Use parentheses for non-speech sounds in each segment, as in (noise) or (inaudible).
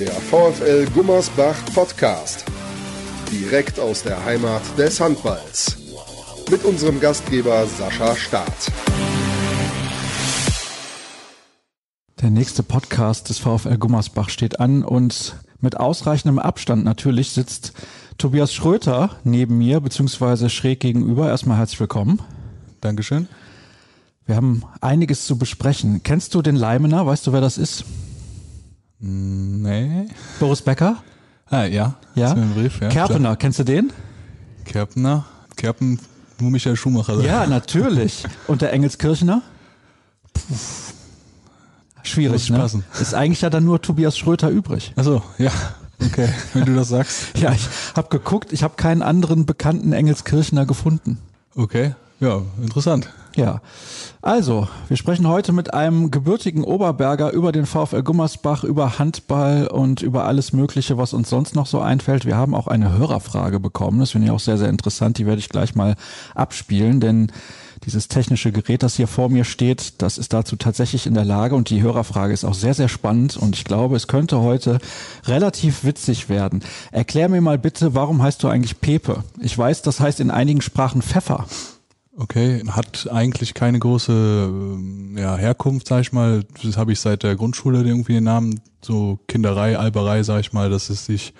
Der VfL Gummersbach Podcast. Direkt aus der Heimat des Handballs. Mit unserem Gastgeber Sascha Staat. Der nächste Podcast des VfL Gummersbach steht an und mit ausreichendem Abstand natürlich sitzt Tobias Schröter neben mir, beziehungsweise schräg gegenüber. Erstmal herzlich willkommen. Dankeschön. Wir haben einiges zu besprechen. Kennst du den Leimener? Weißt du, wer das ist? Nee. Boris Becker? Ah, ja. Ja. Brief, ja. Kerpener, klar. kennst du den? Kerpener. Kerpen, nur Michael Schumacher. Ja, (laughs) natürlich. Und der Engelskirchner? Schwierig, Muss ne? passen. Ist eigentlich ja dann nur Tobias Schröter übrig. Achso, ja. Okay, (laughs) wenn du das sagst. Ja, ich habe geguckt, ich habe keinen anderen bekannten Engelskirchner gefunden. Okay, ja, interessant. Ja, also, wir sprechen heute mit einem gebürtigen Oberberger über den VfL Gummersbach, über Handball und über alles Mögliche, was uns sonst noch so einfällt. Wir haben auch eine Hörerfrage bekommen, das finde ich auch sehr, sehr interessant, die werde ich gleich mal abspielen, denn dieses technische Gerät, das hier vor mir steht, das ist dazu tatsächlich in der Lage und die Hörerfrage ist auch sehr, sehr spannend und ich glaube, es könnte heute relativ witzig werden. Erklär mir mal bitte, warum heißt du eigentlich Pepe? Ich weiß, das heißt in einigen Sprachen Pfeffer. Okay, hat eigentlich keine große ähm, ja, Herkunft, sag ich mal. Das habe ich seit der Grundschule irgendwie den Namen. So Kinderei, Alberei, sag ich mal, dass es sich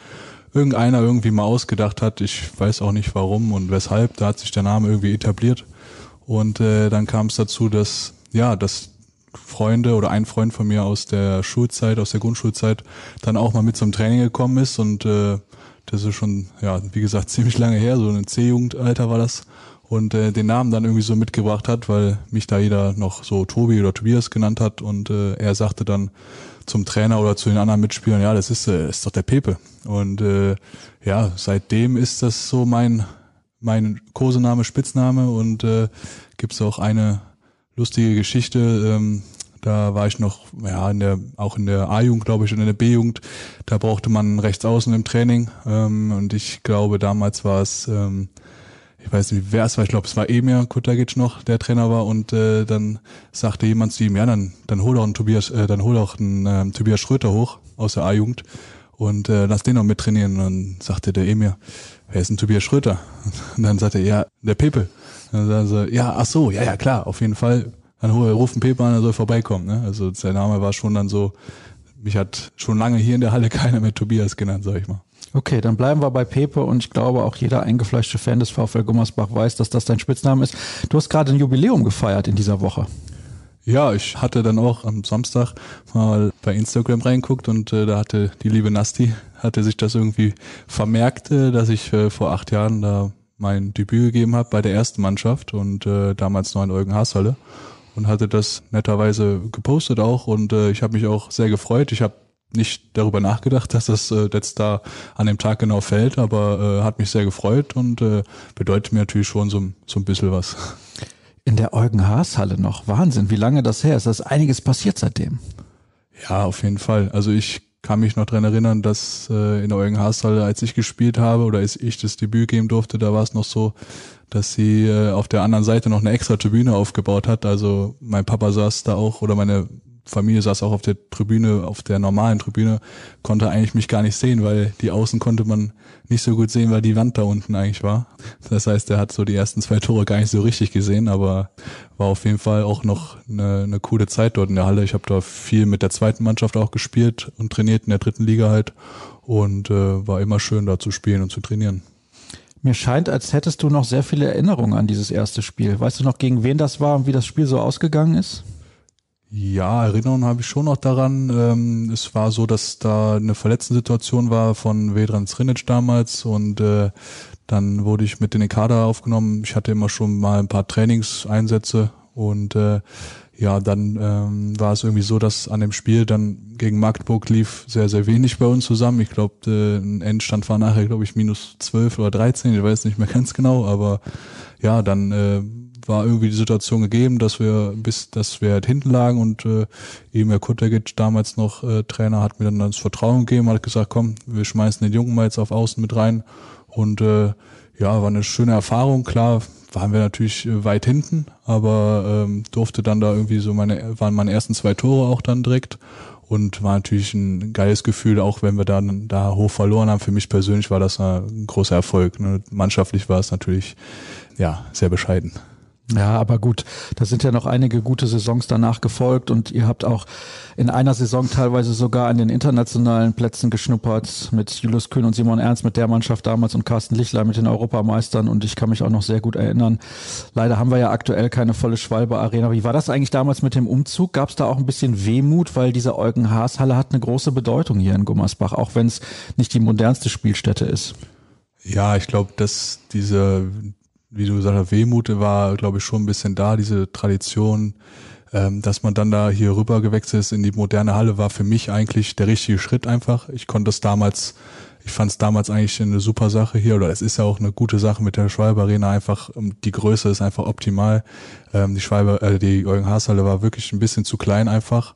irgendeiner irgendwie mal ausgedacht hat. Ich weiß auch nicht warum und weshalb. Da hat sich der Name irgendwie etabliert. Und äh, dann kam es dazu, dass ja, dass Freunde oder ein Freund von mir aus der Schulzeit, aus der Grundschulzeit, dann auch mal mit zum Training gekommen ist und äh, das ist schon, ja, wie gesagt, (laughs) ziemlich lange her, so ein C-Jugendalter war das und äh, den Namen dann irgendwie so mitgebracht hat, weil mich da jeder noch so Tobi oder Tobias genannt hat und äh, er sagte dann zum Trainer oder zu den anderen Mitspielern, ja, das ist, äh, ist doch der Pepe und äh, ja, seitdem ist das so mein mein Kosename, Spitzname und äh, gibt auch eine lustige Geschichte. Ähm, da war ich noch, ja, in der, auch in der A-Jugend, glaube ich, und in der B-Jugend. Da brauchte man rechts außen im Training. Ähm, und ich glaube, damals war es, ähm, ich weiß nicht, wer es war, ich glaube, es war Emir Kutagic noch, der Trainer war. Und äh, dann sagte jemand zu ihm, ja, dann, dann hol doch einen Tobias, äh, dann hol doch einen ähm, Tobias Schröter hoch aus der A-Jugend und äh, lass den noch mittrainieren. Und dann sagte der Emir, wer ist denn Tobias Schröter? (laughs) Und dann sagte er, ja, der Pepe. Dann sagte er, ja, ach so, ja, ja, klar, auf jeden Fall. Dann hol- ruf einen Pepe an, er soll vorbeikommen. Ne? Also sein Name war schon dann so, mich hat schon lange hier in der Halle (laughs) keiner mehr Tobias genannt, sag ich mal. Okay, dann bleiben wir bei Pepe und ich glaube auch jeder eingefleischte Fan des VfL Gummersbach weiß, dass das dein Spitzname ist. Du hast gerade ein Jubiläum gefeiert in dieser Woche. Ja, ich hatte dann auch am Samstag mal bei Instagram reinguckt und äh, da hatte die liebe Nasti, hatte sich das irgendwie vermerkt, äh, dass ich äh, vor acht Jahren da mein Debüt gegeben habe bei der ersten Mannschaft und äh, damals noch in Eugen Haßhalle und hatte das netterweise gepostet auch und äh, ich habe mich auch sehr gefreut. Ich habe nicht darüber nachgedacht, dass das äh, jetzt da an dem Tag genau fällt, aber äh, hat mich sehr gefreut und äh, bedeutet mir natürlich schon so, so ein bisschen was. In der Eugen Haas Halle noch. Wahnsinn, wie lange das her ist. Da ist einiges passiert seitdem. Ja, auf jeden Fall. Also ich kann mich noch dran erinnern, dass äh, in der Eugen Haashalle, als ich gespielt habe oder als ich das Debüt geben durfte, da war es noch so, dass sie äh, auf der anderen Seite noch eine extra Tribüne aufgebaut hat. Also mein Papa saß da auch oder meine Familie saß auch auf der Tribüne, auf der normalen Tribüne, konnte eigentlich mich gar nicht sehen, weil die Außen konnte man nicht so gut sehen, weil die Wand da unten eigentlich war. Das heißt, er hat so die ersten zwei Tore gar nicht so richtig gesehen, aber war auf jeden Fall auch noch eine, eine coole Zeit dort in der Halle. Ich habe da viel mit der zweiten Mannschaft auch gespielt und trainiert in der dritten Liga halt und äh, war immer schön da zu spielen und zu trainieren. Mir scheint, als hättest du noch sehr viele Erinnerungen an dieses erste Spiel. Weißt du noch, gegen wen das war und wie das Spiel so ausgegangen ist? Ja, Erinnerungen habe ich schon noch daran. Ähm, es war so, dass da eine Verletzten-Situation war von Vedran Srinic damals und äh, dann wurde ich mit in den Kader aufgenommen. Ich hatte immer schon mal ein paar Trainingseinsätze und äh, ja, dann ähm, war es irgendwie so, dass an dem Spiel dann gegen Magdeburg lief sehr, sehr wenig bei uns zusammen. Ich glaube, äh, ein Endstand war nachher, glaube ich, minus 12 oder 13, ich weiß nicht mehr ganz genau, aber ja, dann äh, war irgendwie die Situation gegeben, dass wir bis, dass wir halt hinten lagen und äh, Emir Kutagic, damals noch äh, Trainer, hat mir dann das Vertrauen gegeben, hat gesagt, komm, wir schmeißen den Jungen mal jetzt auf Außen mit rein und äh, ja, war eine schöne Erfahrung. Klar, waren wir natürlich äh, weit hinten, aber ähm, durfte dann da irgendwie so meine, waren meine ersten zwei Tore auch dann direkt und war natürlich ein geiles Gefühl, auch wenn wir dann da hoch verloren haben. Für mich persönlich war das ein großer Erfolg. Ne? Mannschaftlich war es natürlich ja sehr bescheiden. Ja, aber gut, da sind ja noch einige gute Saisons danach gefolgt und ihr habt auch in einer Saison teilweise sogar an den internationalen Plätzen geschnuppert mit Julius Kühn und Simon Ernst mit der Mannschaft damals und Carsten Lichler mit den Europameistern und ich kann mich auch noch sehr gut erinnern. Leider haben wir ja aktuell keine volle Schwalbe Arena. Wie war das eigentlich damals mit dem Umzug? Gab es da auch ein bisschen Wehmut, weil diese Eugen Haas Halle hat eine große Bedeutung hier in Gummersbach, auch wenn es nicht die modernste Spielstätte ist. Ja, ich glaube, dass diese wie du gesagt hast, Wehmut war, glaube ich, schon ein bisschen da, diese Tradition, ähm, dass man dann da hier rüber gewechselt ist in die moderne Halle, war für mich eigentlich der richtige Schritt einfach. Ich konnte das damals, ich fand es damals eigentlich eine super Sache hier, oder es ist ja auch eine gute Sache mit der Schwalbe Arena einfach, ähm, die Größe ist einfach optimal. Ähm, die Schwalbe, äh, die Eugen Haas Halle war wirklich ein bisschen zu klein einfach.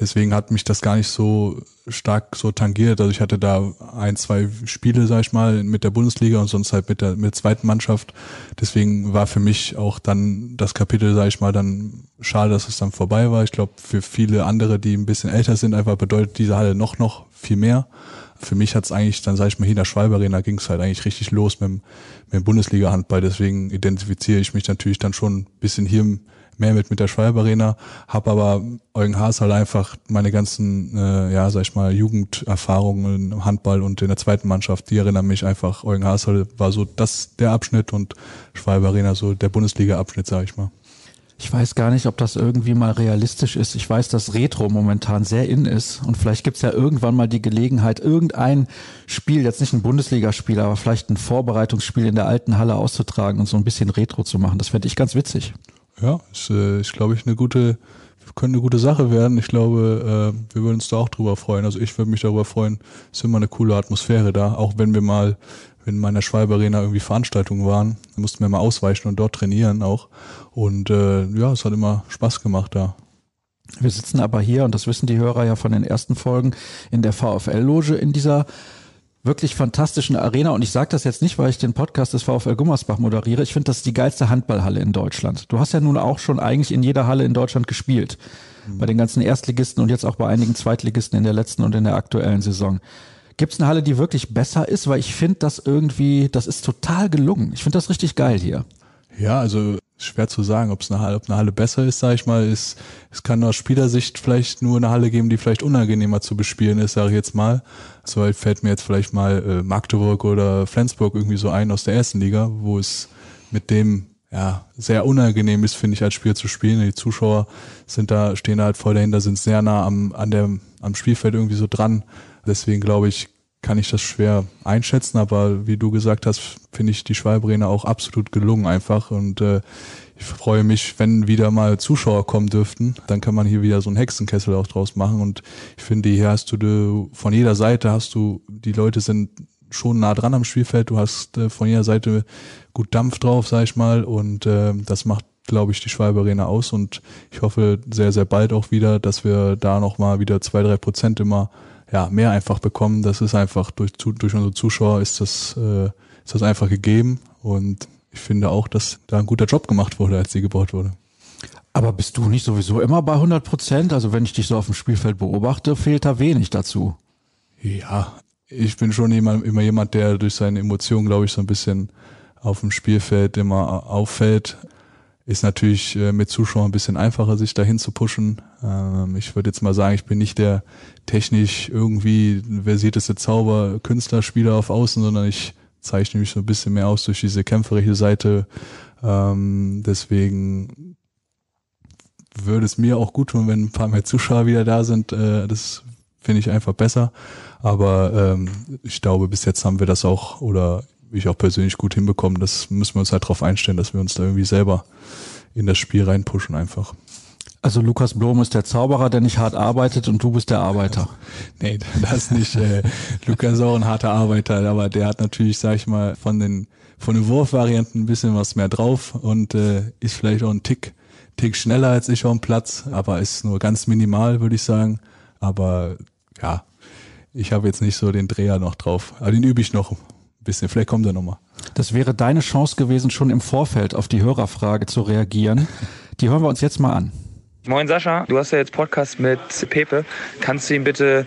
Deswegen hat mich das gar nicht so stark so tangiert. Also ich hatte da ein, zwei Spiele, sag ich mal, mit der Bundesliga und sonst halt mit der, mit der zweiten Mannschaft. Deswegen war für mich auch dann das Kapitel, sag ich mal, dann schade, dass es dann vorbei war. Ich glaube, für viele andere, die ein bisschen älter sind, einfach bedeutet diese Halle noch, noch viel mehr. Für mich hat es eigentlich dann, sag ich mal, hier in der Schwalbe Arena ging es halt eigentlich richtig los mit dem, mit dem Bundesliga-Handball. Deswegen identifiziere ich mich natürlich dann schon ein bisschen hier im mehr mit mit der Schwalbe Arena, habe aber Eugen Haas halt einfach meine ganzen, äh, ja, sag ich mal, Jugenderfahrungen im Handball und in der zweiten Mannschaft, die erinnern mich einfach, Eugen Haas war so das der Abschnitt und Schwalbe Arena so der Bundesliga-Abschnitt, sag ich mal. Ich weiß gar nicht, ob das irgendwie mal realistisch ist. Ich weiß, dass Retro momentan sehr in ist und vielleicht gibt's ja irgendwann mal die Gelegenheit, irgendein Spiel, jetzt nicht ein Bundesligaspiel, aber vielleicht ein Vorbereitungsspiel in der alten Halle auszutragen und so ein bisschen Retro zu machen. Das fände ich ganz witzig. Ja, ist, äh, ist glaube ich, eine gute, könnte eine gute Sache werden. Ich glaube, äh, wir würden uns da auch drüber freuen. Also ich würde mich darüber freuen. Es ist immer eine coole Atmosphäre da, auch wenn wir mal in meiner Schwalbe Arena irgendwie Veranstaltungen waren, mussten wir mal ausweichen und dort trainieren auch. Und äh, ja, es hat immer Spaß gemacht da. Wir sitzen aber hier, und das wissen die Hörer ja von den ersten Folgen, in der VfL-Loge in dieser wirklich fantastischen Arena. Und ich sage das jetzt nicht, weil ich den Podcast des VfL Gummersbach moderiere. Ich finde, das ist die geilste Handballhalle in Deutschland. Du hast ja nun auch schon eigentlich in jeder Halle in Deutschland gespielt. Mhm. Bei den ganzen Erstligisten und jetzt auch bei einigen Zweitligisten in der letzten und in der aktuellen Saison. Gibt es eine Halle, die wirklich besser ist? Weil ich finde das irgendwie, das ist total gelungen. Ich finde das richtig geil hier. Ja, also schwer zu sagen, ob es eine Halle, ob eine Halle besser ist, sage ich mal. Ist, es kann aus Spielersicht vielleicht nur eine Halle geben, die vielleicht unangenehmer zu bespielen ist, sage ich jetzt mal. So halt fällt mir jetzt vielleicht mal äh, Magdeburg oder Flensburg irgendwie so ein aus der ersten Liga, wo es mit dem ja sehr unangenehm ist, finde ich, als Spiel zu spielen. Die Zuschauer sind da, stehen da halt voll dahinter, sind sehr nah am, an der, am Spielfeld irgendwie so dran. Deswegen glaube ich, kann ich das schwer einschätzen, aber wie du gesagt hast, finde ich die Schwalbrene auch absolut gelungen einfach. Und äh, ich freue mich, wenn wieder mal Zuschauer kommen dürften, dann kann man hier wieder so einen Hexenkessel auch draus machen. Und ich finde, hier hast du von jeder Seite hast du, die Leute sind schon nah dran am Spielfeld, du hast äh, von jeder Seite gut Dampf drauf, sag ich mal. Und äh, das macht glaube ich, die Schwalbe aus. Und ich hoffe sehr, sehr bald auch wieder, dass wir da nochmal wieder zwei, drei Prozent immer ja, mehr einfach bekommen. Das ist einfach durch, durch unsere Zuschauer ist das, äh, ist das einfach gegeben. Und ich finde auch, dass da ein guter Job gemacht wurde, als sie gebaut wurde. Aber bist du nicht sowieso immer bei 100 Prozent? Also wenn ich dich so auf dem Spielfeld beobachte, fehlt da wenig dazu. Ja, ich bin schon immer, immer jemand, der durch seine Emotionen, glaube ich, so ein bisschen auf dem Spielfeld immer auffällt. Ist natürlich äh, mit Zuschauern ein bisschen einfacher, sich dahin zu pushen. Ähm, ich würde jetzt mal sagen, ich bin nicht der technisch irgendwie versierteste Zauber, Künstler, Spieler auf Außen, sondern ich zeichne mich so ein bisschen mehr aus durch diese kämpferische Seite. Ähm, deswegen würde es mir auch gut tun, wenn ein paar mehr Zuschauer wieder da sind. Äh, das finde ich einfach besser. Aber ähm, ich glaube, bis jetzt haben wir das auch oder ich auch persönlich gut hinbekommen. Das müssen wir uns halt darauf einstellen, dass wir uns da irgendwie selber in das Spiel reinpushen einfach. Also Lukas Blom ist der Zauberer, der nicht hart arbeitet und du bist der Arbeiter. Nee, das nicht. Äh, Lukas ist auch ein harter Arbeiter, aber der hat natürlich, sag ich mal, von den von den Wurfvarianten ein bisschen was mehr drauf und äh, ist vielleicht auch ein Tick, Tick schneller als ich auf dem Platz, aber ist nur ganz minimal, würde ich sagen. Aber ja, ich habe jetzt nicht so den Dreher noch drauf. Aber den übe ich noch bisschen. Vielleicht kommt er nochmal. Das wäre deine Chance gewesen, schon im Vorfeld auf die Hörerfrage zu reagieren. Die hören wir uns jetzt mal an. Moin Sascha, du hast ja jetzt Podcast mit Pepe. Kannst du ihm bitte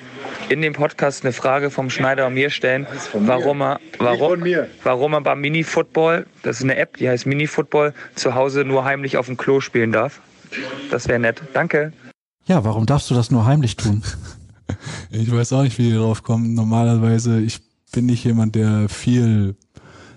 in dem Podcast eine Frage vom Schneider und mir stellen, warum er, warum, warum er beim Mini-Football, das ist eine App, die heißt Mini-Football, zu Hause nur heimlich auf dem Klo spielen darf? Das wäre nett. Danke. Ja, warum darfst du das nur heimlich tun? (laughs) ich weiß auch nicht, wie die drauf kommen. Normalerweise, ich bin nicht jemand, der viel,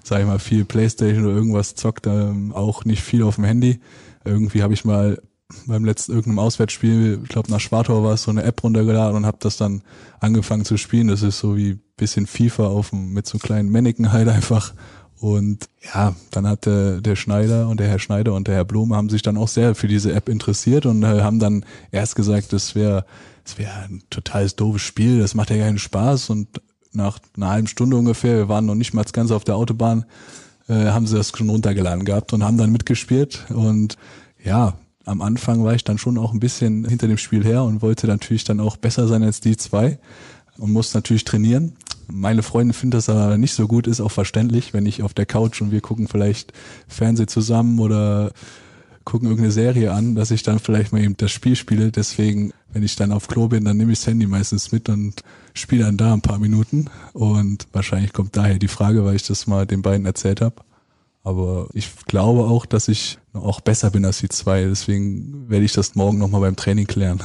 sag ich mal, viel Playstation oder irgendwas zockt, ähm, auch nicht viel auf dem Handy. Irgendwie habe ich mal beim letzten irgendeinem Auswärtsspiel, ich glaube nach Schwartau war es, so eine App runtergeladen und habe das dann angefangen zu spielen. Das ist so wie bisschen FIFA auf dem, mit so kleinen Mannequin halt einfach. Und ja, dann hat der, der Schneider und der Herr Schneider und der Herr Blume haben sich dann auch sehr für diese App interessiert und äh, haben dann erst gesagt, das wäre das wäre ein totales doofes Spiel, das macht ja keinen Spaß und nach einer halben Stunde ungefähr, wir waren noch nicht mal ganz auf der Autobahn, äh, haben sie das schon runtergeladen gehabt und haben dann mitgespielt und ja, am Anfang war ich dann schon auch ein bisschen hinter dem Spiel her und wollte natürlich dann auch besser sein als die zwei und musste natürlich trainieren. Meine Freundin findet das aber nicht so gut, ist auch verständlich, wenn ich auf der Couch und wir gucken vielleicht Fernseh zusammen oder gucken irgendeine Serie an, dass ich dann vielleicht mal eben das Spiel spiele. Deswegen, wenn ich dann auf Klo bin, dann nehme ich das Handy meistens mit und spiele dann da ein paar Minuten. Und wahrscheinlich kommt daher die Frage, weil ich das mal den beiden erzählt habe. Aber ich glaube auch, dass ich auch besser bin als die zwei. Deswegen werde ich das morgen nochmal beim Training klären.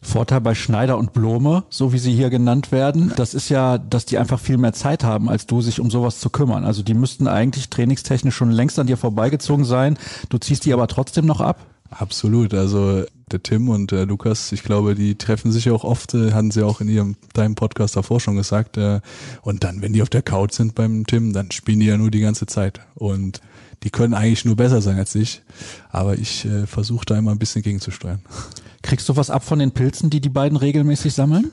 Vorteil bei Schneider und Blome, so wie sie hier genannt werden, das ist ja, dass die einfach viel mehr Zeit haben, als du, sich um sowas zu kümmern. Also die müssten eigentlich trainingstechnisch schon längst an dir vorbeigezogen sein. Du ziehst die aber trotzdem noch ab? Absolut. Also der Tim und der Lukas, ich glaube, die treffen sich ja auch oft, äh, hatten sie auch in ihrem deinem Podcast davor schon gesagt. Äh, und dann, wenn die auf der Couch sind beim Tim, dann spielen die ja nur die ganze Zeit. Und die können eigentlich nur besser sein als ich. Aber ich äh, versuche da immer ein bisschen gegenzusteuern. Kriegst du was ab von den Pilzen, die die beiden regelmäßig sammeln?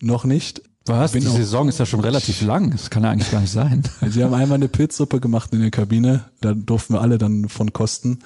Noch nicht. Was? Bin die Saison ist ja schon relativ lang. Das kann ja eigentlich gar nicht sein. (laughs) Sie haben einmal eine Pilzsuppe gemacht in der Kabine. Da durften wir alle dann von kosten.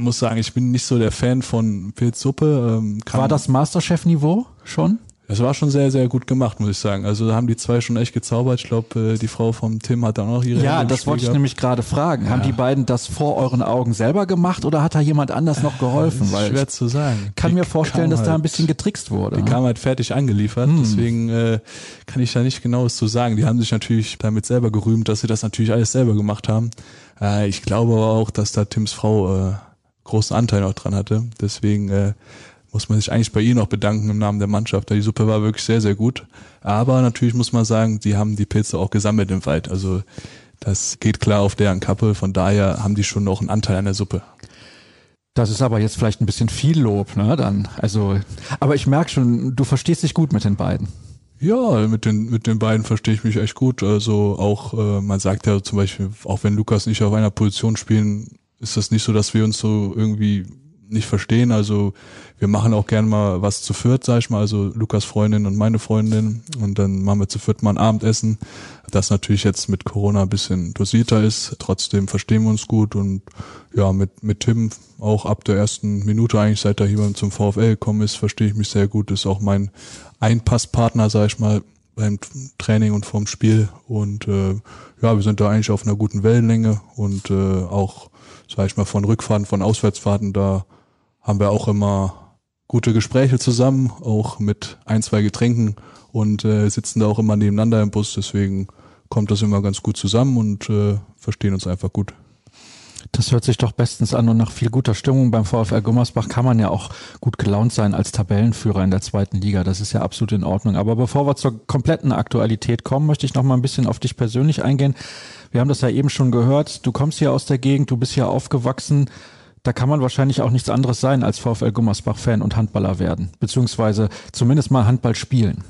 Ich muss sagen, ich bin nicht so der Fan von Pilzsuppe. Ähm, War das Masterchef-Niveau schon? Es war schon sehr, sehr gut gemacht, muss ich sagen. Also da haben die zwei schon echt gezaubert. Ich glaube, äh, die Frau vom Tim hat dann auch ihre Ja, Hände das wollte ich gehabt. nämlich gerade fragen. Haben die beiden das vor euren Augen selber gemacht oder hat da jemand anders noch geholfen? Das ist schwer ich zu sagen. kann Die mir vorstellen, dass da ein halt- bisschen getrickst wurde. Die kam halt fertig angeliefert, Hm. deswegen äh, kann ich da nicht genaues zu sagen. Die haben sich natürlich damit selber gerühmt, dass sie das natürlich alles selber gemacht haben. Äh, ich glaube aber auch, dass da Tims Frau äh, großen Anteil noch dran hatte. Deswegen äh, muss man sich eigentlich bei ihr noch bedanken im Namen der Mannschaft. Die Suppe war wirklich sehr, sehr gut. Aber natürlich muss man sagen, die haben die Pilze auch gesammelt im Wald. Also das geht klar auf deren Kappe. Von daher haben die schon noch einen Anteil an der Suppe. Das ist aber jetzt vielleicht ein bisschen viel Lob, ne? Dann, also, aber ich merke schon, du verstehst dich gut mit den beiden. Ja, mit den, mit den beiden verstehe ich mich echt gut. Also auch, äh, man sagt ja zum Beispiel, auch wenn Lukas und ich auf einer Position spielen, ist das nicht so, dass wir uns so irgendwie nicht verstehen. Also wir machen auch gern mal was zu viert, sag ich mal. Also Lukas Freundin und meine Freundin. Und dann machen wir zu viert mal ein Abendessen. Das natürlich jetzt mit Corona ein bisschen dosierter ist. Trotzdem verstehen wir uns gut. Und ja, mit, mit Tim auch ab der ersten Minute eigentlich, seit er hier zum VfL gekommen ist, verstehe ich mich sehr gut. Ist auch mein Einpasspartner, sag ich mal, beim Training und vorm Spiel. Und äh, ja, wir sind da eigentlich auf einer guten Wellenlänge und äh, auch, sag ich mal, von Rückfahrten, von Auswärtsfahrten, da haben wir auch immer gute Gespräche zusammen, auch mit ein, zwei Getränken und äh, sitzen da auch immer nebeneinander im Bus. Deswegen kommt das immer ganz gut zusammen und äh, verstehen uns einfach gut. Das hört sich doch bestens an und nach viel guter Stimmung beim VfL Gummersbach kann man ja auch gut gelaunt sein als Tabellenführer in der zweiten Liga. Das ist ja absolut in Ordnung. Aber bevor wir zur kompletten Aktualität kommen, möchte ich noch mal ein bisschen auf dich persönlich eingehen. Wir haben das ja eben schon gehört. Du kommst hier aus der Gegend, du bist hier aufgewachsen. Da kann man wahrscheinlich auch nichts anderes sein als VfL Gummersbach-Fan und Handballer werden. Beziehungsweise zumindest mal Handball spielen.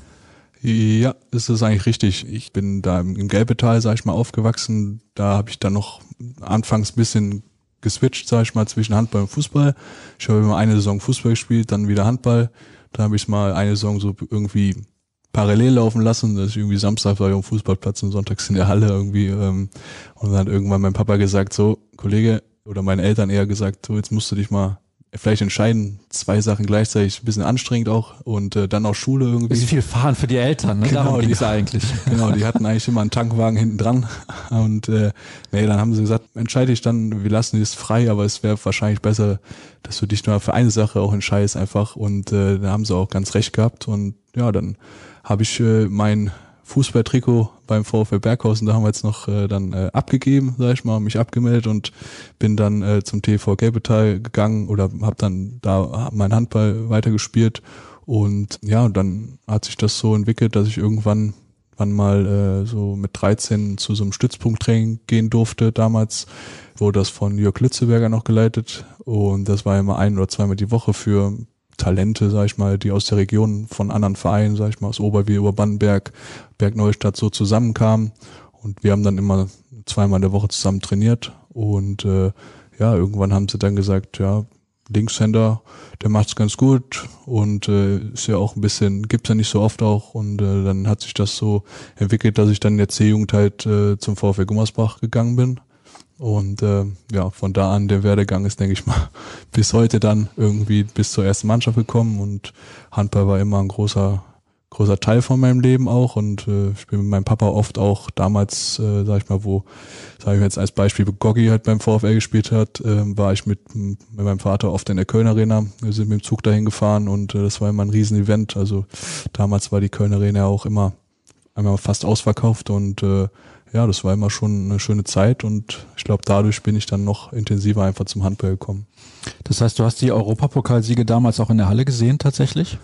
Ja, das ist eigentlich richtig. Ich bin da im Gelbetal, sag ich mal, aufgewachsen. Da habe ich dann noch anfangs ein bisschen geswitcht, sag ich mal, zwischen Handball und Fußball. Ich habe immer eine Saison Fußball gespielt, dann wieder Handball. Dann habe ich mal eine Saison so irgendwie parallel laufen lassen, dass ich irgendwie Samstag war ich am Fußballplatz und sonntags in der Halle irgendwie. Ähm, und dann hat irgendwann mein Papa gesagt, so, Kollege, oder meine Eltern eher gesagt, so, jetzt musst du dich mal vielleicht entscheiden zwei Sachen gleichzeitig ein bisschen anstrengend auch und äh, dann auch Schule irgendwie. Ist viel fahren für die Eltern, ne? Genau, Darum die- ging's (laughs) eigentlich. Genau, die hatten eigentlich immer einen Tankwagen hinten dran und äh, nee, dann haben sie gesagt, entscheide ich dann, wir lassen es frei, aber es wäre wahrscheinlich besser, dass du dich nur für eine Sache auch entscheidest einfach und äh, da haben sie auch ganz recht gehabt und ja, dann habe ich äh, mein Fußballtrikot beim VfL Berghausen damals noch äh, dann äh, abgegeben, sag ich mal, mich abgemeldet und bin dann äh, zum TV Gelbetal gegangen oder habe dann da mein Handball weitergespielt und ja, und dann hat sich das so entwickelt, dass ich irgendwann wann mal äh, so mit 13 zu so einem Stützpunkttraining gehen durfte. Damals wurde das von Jörg Lützeberger noch geleitet und das war immer ein oder zweimal die Woche für Talente, sag ich mal, die aus der Region von anderen Vereinen, sag ich mal, aus Oberbier, Oberbannenberg, Bergneustadt so zusammenkamen. Und wir haben dann immer zweimal in der Woche zusammen trainiert. Und äh, ja, irgendwann haben sie dann gesagt, ja, Linkshänder, der macht's ganz gut. Und äh, ist ja auch ein bisschen, gibt's ja nicht so oft auch. Und äh, dann hat sich das so entwickelt, dass ich dann in der C-Jugend halt äh, zum VfL Gummersbach gegangen bin und äh, ja, von da an der Werdegang ist, denke ich mal, (laughs) bis heute dann irgendwie bis zur ersten Mannschaft gekommen und Handball war immer ein großer großer Teil von meinem Leben auch und äh, ich bin mit meinem Papa oft auch damals, äh, sag ich mal, wo, sage ich jetzt als Beispiel, Goggi halt beim VfL gespielt hat, äh, war ich mit, mit meinem Vater oft in der Köln Arena. Wir sind mit dem Zug dahin gefahren und äh, das war immer ein Riesen-Event. Also damals war die Köln Arena auch immer einmal fast ausverkauft und äh, ja, das war immer schon eine schöne Zeit und ich glaube, dadurch bin ich dann noch intensiver einfach zum Handball gekommen. Das heißt, du hast die Europapokalsiege damals auch in der Halle gesehen tatsächlich?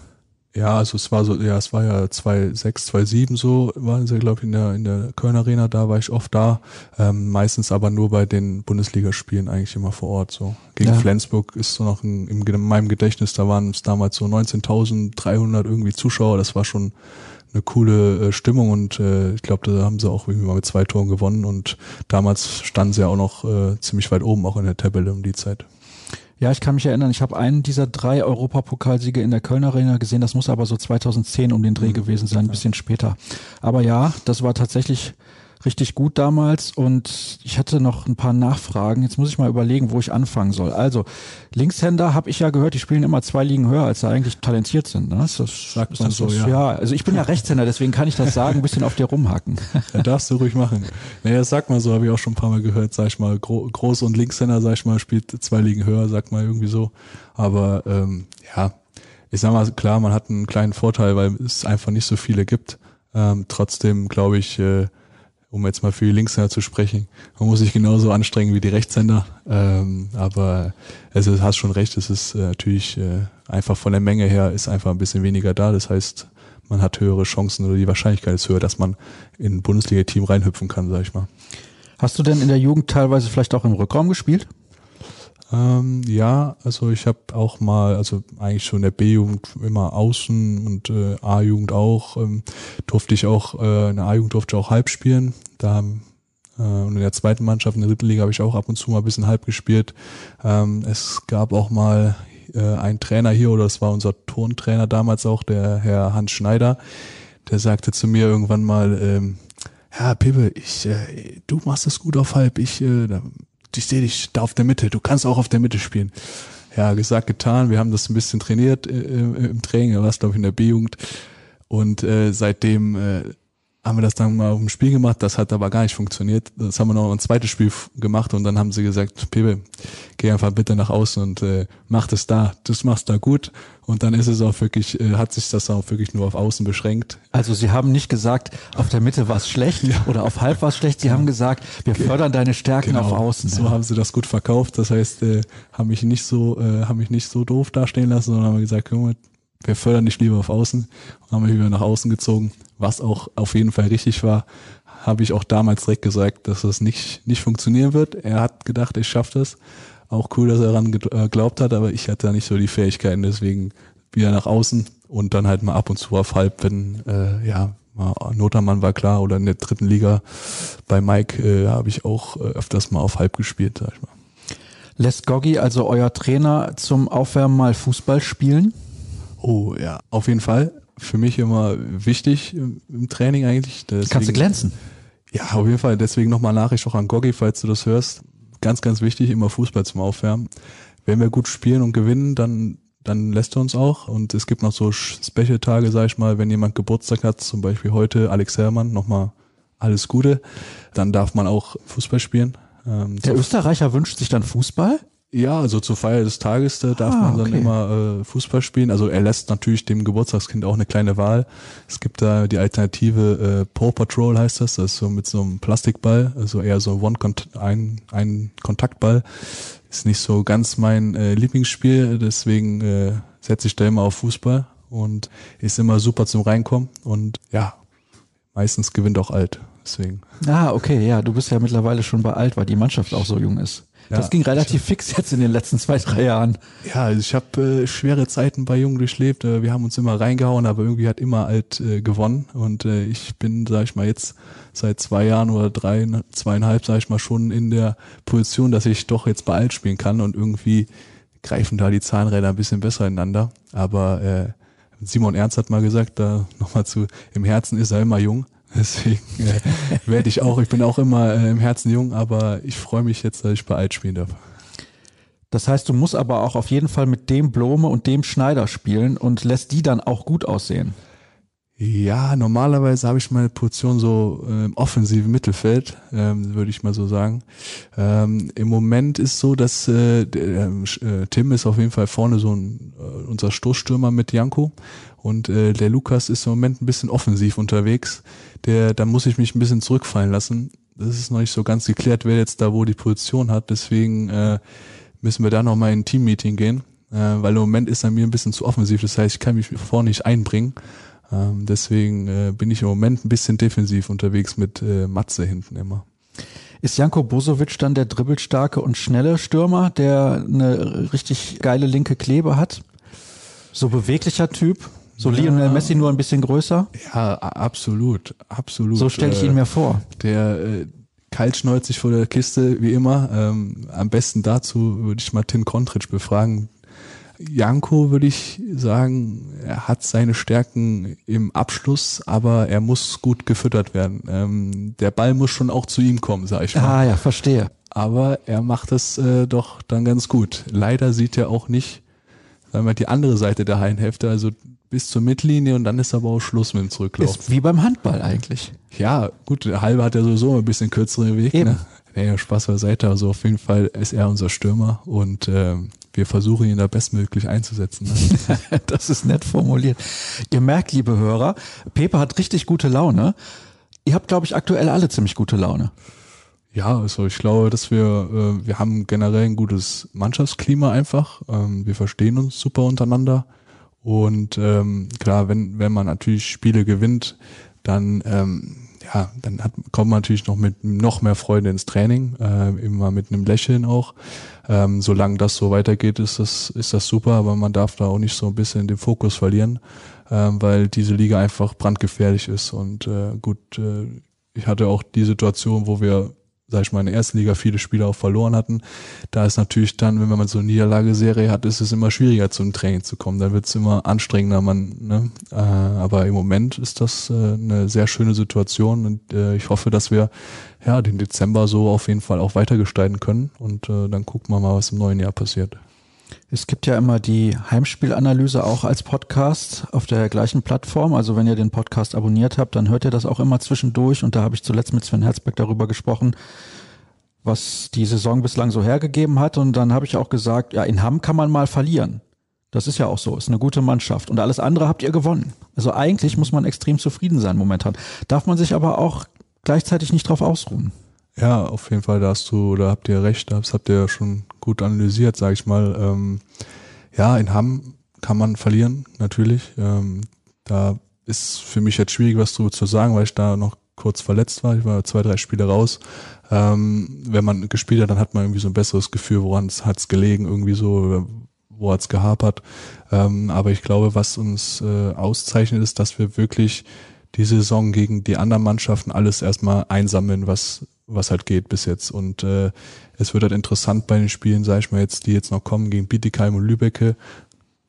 Ja, also es war so, ja, es war ja 2006, 2007 so, waren sie, glaube ich, in der, in der Köln Arena, da war ich oft da, ähm, meistens aber nur bei den Bundesligaspielen eigentlich immer vor Ort, so. Gegen Ja. Flensburg ist so noch im, in meinem Gedächtnis, da waren es damals so 19.300 irgendwie Zuschauer, das war schon eine coole äh, Stimmung und äh, ich glaube, da haben sie auch irgendwie mal mit zwei Toren gewonnen und damals standen sie ja auch noch äh, ziemlich weit oben, auch in der Tabelle um die Zeit. Ja, ich kann mich erinnern, ich habe einen dieser drei Europapokalsiege in der Köln Arena gesehen. Das muss aber so 2010 um den Dreh gewesen sein, ein bisschen später. Aber ja, das war tatsächlich richtig gut damals und ich hatte noch ein paar Nachfragen. Jetzt muss ich mal überlegen, wo ich anfangen soll. Also, Linkshänder habe ich ja gehört, die spielen immer zwei Ligen höher, als sie eigentlich talentiert sind. Ne? Ist das, Sagt ist man das so, ja. ja. Also ich bin ja Rechtshänder, deswegen kann ich das sagen, ein bisschen auf dir rumhacken. (laughs) Ja, darfst du ruhig machen. Naja, sag mal so, habe ich auch schon ein paar Mal gehört, sag ich mal, Gro Groß- und Linkshänder, sag ich mal, spielt zwei Ligen höher, sag mal irgendwie so. Aber ähm, ja, ich sag mal, klar, man hat einen kleinen Vorteil, weil es einfach nicht so viele gibt. Ähm, trotzdem glaube ich, äh, um jetzt mal für die Linkshänder zu sprechen, man muss sich genauso anstrengen wie die Rechtshänder. Ähm, aber also du hast schon recht, es ist äh, natürlich äh, einfach von der Menge her ist einfach ein bisschen weniger da. Das heißt, man hat höhere Chancen oder die Wahrscheinlichkeit ist höher, dass man in ein Bundesliga-Team reinhüpfen kann, sag ich mal. Hast du denn in der Jugend teilweise vielleicht auch im Rückraum gespielt? Ähm, ja, also ich habe auch mal, also eigentlich schon in der B-Jugend immer außen und äh, A-Jugend auch, ähm, durfte ich auch, äh, in der A-Jugend durfte ich auch halb spielen. Da äh, und in der zweiten Mannschaft, in der dritten Liga, habe ich auch ab und zu mal ein bisschen halb gespielt. Ähm, es gab auch mal äh, einen Trainer hier, oder es war unser Turntrainer damals auch, der Herr Hans Schneider, der sagte zu mir irgendwann mal, ähm, ja, Pippe, ich, äh, du machst es gut auf halb, ich, äh, ich sehe dich da auf der Mitte, du kannst auch auf der Mitte spielen. Ja, gesagt, getan, wir haben das ein bisschen trainiert äh, im Training, da war es glaube ich in der B-Jugend. Und äh, seitdem äh, haben wir das dann mal auf dem Spiel gemacht, das hat aber gar nicht funktioniert. Das haben wir noch ein zweites Spiel gemacht und dann haben sie gesagt, Pepe, geh einfach bitte nach außen und äh, mach das da, das machst da gut. Und dann ist es auch wirklich, äh, hat sich das auch wirklich nur auf Außen beschränkt. Also Sie haben nicht gesagt, auf der Mitte war es schlecht oder auf halb war es schlecht. Sie haben gesagt, wir fördern deine Stärken auf Außen. Genau. So haben sie das gut verkauft. Das heißt, äh, haben mich nicht so, äh, haben mich nicht so doof dastehen lassen, sondern haben gesagt, wir fördern dich lieber auf Außen und haben mich wieder nach außen gezogen, was auch auf jeden Fall richtig war. Habe ich auch damals direkt gesagt, dass das nicht, nicht funktionieren wird. Er hat gedacht, ich schaffe das. Auch cool, dass er daran ge- äh, geglaubt hat, aber ich hatte da nicht so die Fähigkeiten, deswegen wieder nach außen und dann halt mal ab und zu auf halb, wenn, äh, ja, mal Notermann war klar oder in der dritten Liga bei Mike äh, habe ich auch äh, öfters mal auf halb gespielt, sag ich mal. Lässt Goggi, also euer Trainer, zum Aufwärmen mal Fußball spielen? Oh ja, auf jeden Fall. Für mich immer wichtig im, Training eigentlich. Deswegen, Kannst du glänzen? Ja, auf jeden Fall. Deswegen nochmal Nachricht auch an Goggi, falls du das hörst. Ganz, ganz wichtig, immer Fußball zum Aufwärmen. wenn wir gut spielen und gewinnen, dann dann lässt er uns auch. Und es gibt noch so Special-Tage, sag ich mal, wenn jemand Geburtstag hat, zum Beispiel heute Alex Herrmann, nochmal alles Gute, dann darf man auch Fußball spielen. Ähm, Der Österreicher wünscht sich dann Fußball? Ja, also zur Feier des Tages da darf ah, man dann okay. immer äh, Fußball spielen. Also er lässt natürlich dem Geburtstagskind auch eine kleine Wahl. Es gibt da die Alternative äh, Paw Patrol heißt das, das ist so mit so einem Plastikball, also eher so One -Kont ein, ein Kontaktball. Ist nicht so ganz mein äh, Lieblingsspiel, deswegen äh, setze ich da immer auf Fußball und ist immer super zum Reinkommen und ja, meistens gewinnt auch alt. Deswegen. Ah, okay, ja, du bist ja mittlerweile schon bei alt, weil die Mannschaft auch so jung ist. Ja, das ging relativ fix jetzt in den letzten zwei, drei Jahren. Ja, ich habe äh, schwere Zeiten bei Jung durchlebt. Äh, wir haben uns immer reingehauen, aber irgendwie hat immer alt äh, gewonnen. Und äh, ich bin, sag ich mal, jetzt seit zwei Jahren oder drei, ne, zweieinhalb, sag ich mal, schon in der Position, dass ich doch jetzt bei alt spielen kann und irgendwie greifen da die Zahnräder ein bisschen besser ineinander. Aber äh, Simon Ernst hat mal gesagt, da nochmal zu, im Herzen ist er immer jung. Deswegen äh, werde ich auch, ich bin auch immer äh, im Herzen jung, aber ich freue mich jetzt, dass ich bei Alt spielen darf. Das heißt, du musst aber auch auf jeden Fall mit dem Blome und dem Schneider spielen und lässt die dann auch gut aussehen. Ja, normalerweise habe ich meine Position so ähm, offensive Mittelfeld, ähm, würde ich mal so sagen. Ähm, Im Moment ist so, dass äh, der, äh, Tim ist auf jeden Fall vorne so ein, äh, unser Stoßstürmer mit Janko und äh, der Lukas ist im Moment ein bisschen offensiv unterwegs. Der, da muss ich mich ein bisschen zurückfallen lassen. Das ist noch nicht so ganz geklärt, wer jetzt da wo die Position hat. Deswegen äh, müssen wir da nochmal in ein Teammeeting gehen, äh, weil im Moment ist er mir ein bisschen zu offensiv. Das heißt, ich kann mich vorne nicht einbringen. Ähm, deswegen äh, bin ich im Moment ein bisschen defensiv unterwegs mit äh, Matze hinten immer. Ist Janko Bosovic dann der dribbelstarke und schnelle Stürmer, der eine richtig geile linke Klebe hat? So beweglicher Typ? So ja. Lionel Messi nur ein bisschen größer? Ja, absolut, absolut. So stelle ich ihn mir vor. Der äh, kaltschnäuzt sich vor der Kiste, wie immer. Ähm, am besten dazu würde ich Martin Kontric befragen, Janko würde ich sagen, er hat seine Stärken im Abschluss, aber er muss gut gefüttert werden. Ähm, der Ball muss schon auch zu ihm kommen, sag ich mal. Ah ja, verstehe. Aber er macht es äh, doch dann ganz gut. Leider sieht er auch nicht, sagen wir, die andere Seite der Heimhälfte, also bis zur Mittellinie und dann ist aber auch Schluss mit dem Zurücklauf. Ist wie beim Handball eigentlich. Ja, gut, der Halbe hat ja sowieso ein bisschen kürzeren Weg. Eben. Ne? Nee, Spaß beiseite. Also auf jeden Fall ist er unser Stürmer und ähm, wir versuchen ihn da bestmöglich einzusetzen. Ne? (laughs) das ist nett formuliert. Ihr merkt, liebe Hörer, Pepe hat richtig gute Laune. Ihr habt, glaube ich, aktuell alle ziemlich gute Laune. Ja, also ich glaube, dass wir, äh, wir haben generell ein gutes Mannschaftsklima einfach. Ähm, wir verstehen uns super untereinander. Und ähm, klar, wenn, wenn man natürlich Spiele gewinnt, dann ähm, ja, dann hat, kommt man natürlich noch mit noch mehr Freude ins Training, äh, immer mit einem Lächeln auch. Ähm, solange das so weitergeht, ist das, ist das super, aber man darf da auch nicht so ein bisschen den Fokus verlieren, ähm, weil diese Liga einfach brandgefährlich ist. Und äh, gut, äh, ich hatte auch die Situation, wo wir sag ich mal, in der ersten Liga viele Spieler auch verloren hatten. Da ist natürlich dann, wenn man so eine Niederlageserie hat, ist es immer schwieriger zum Training zu kommen. Da wird es immer anstrengender. Man, ne? Äh, aber im Moment ist das äh, eine sehr schöne Situation und äh, ich hoffe, dass wir ja den Dezember so auf jeden Fall auch weitergestalten können und äh, dann gucken wir mal, was im neuen Jahr passiert. Es gibt ja immer die Heimspielanalyse auch als Podcast auf der gleichen Plattform. Also wenn ihr den Podcast abonniert habt, dann hört ihr das auch immer zwischendurch. Und da habe ich zuletzt mit Sven Herzberg darüber gesprochen, was die Saison bislang so hergegeben hat. Und dann habe ich auch gesagt, ja, in Hamm kann man mal verlieren. Das ist ja auch so, ist eine gute Mannschaft. Und alles andere habt ihr gewonnen. Also eigentlich muss man extrem zufrieden sein momentan. Darf man sich aber auch gleichzeitig nicht drauf ausruhen. Ja, auf jeden Fall, da hast du, da habt ihr recht, das habt ihr schon gut analysiert, sag ich mal. Ähm, ja, in Hamm kann man verlieren, natürlich. Ähm, da ist für mich jetzt schwierig, was darüber zu sagen, weil ich da noch kurz verletzt war. Ich war zwei, drei Spiele raus. Ähm, wenn man gespielt hat, dann hat man irgendwie so ein besseres Gefühl, woran es hat's gelegen, irgendwie so, wo hat's gehapert. Ähm, aber ich glaube, was uns äh, auszeichnet, ist, dass wir wirklich die Saison gegen die anderen Mannschaften alles erstmal einsammeln, was was halt geht bis jetzt. Und äh, es wird halt interessant bei den Spielen, sag ich mal jetzt, die jetzt noch kommen gegen Bietigheim und Lübecke,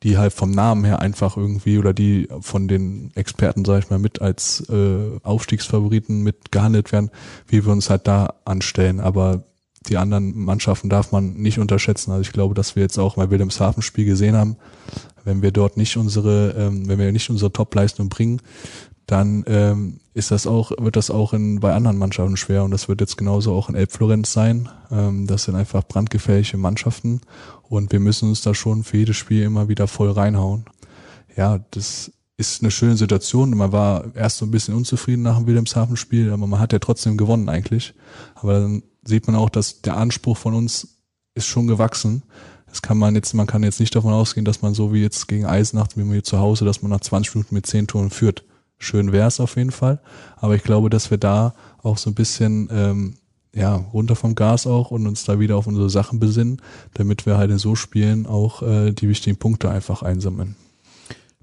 die halt vom Namen her einfach irgendwie oder die von den Experten, sag ich mal, mit als äh, Aufstiegsfavoriten mit gehandelt werden, wie wir uns halt da anstellen. Aber die anderen Mannschaften darf man nicht unterschätzen. Also ich glaube, dass wir jetzt auch mal Wilhelmshaven Spiel gesehen haben, wenn wir dort nicht unsere, ähm, wenn wir nicht unsere Top-Leistung bringen, dann ähm, ist das auch, wird das auch in, bei anderen Mannschaften schwer und das wird jetzt genauso auch in Elbflorenz sein. Ähm, das sind einfach brandgefährliche Mannschaften und wir müssen uns da schon für jedes Spiel immer wieder voll reinhauen. Ja, das ist eine schöne Situation. Man war erst so ein bisschen unzufrieden nach dem Wilhelmshaven-Spiel, aber man hat ja trotzdem gewonnen eigentlich. Aber dann sieht man auch, dass der Anspruch von uns ist schon gewachsen. Das kann man jetzt, man kann jetzt nicht davon ausgehen, dass man so wie jetzt gegen Eisenach, wie wir hier zu Hause, dass man nach 20 Minuten mit 10 Toren führt. Schön wär's auf jeden Fall. Aber ich glaube, dass wir da auch so ein bisschen ähm, ja, runter vom Gas auch und uns da wieder auf unsere Sachen besinnen, damit wir halt in so Spielen auch äh, die wichtigen Punkte einfach einsammeln.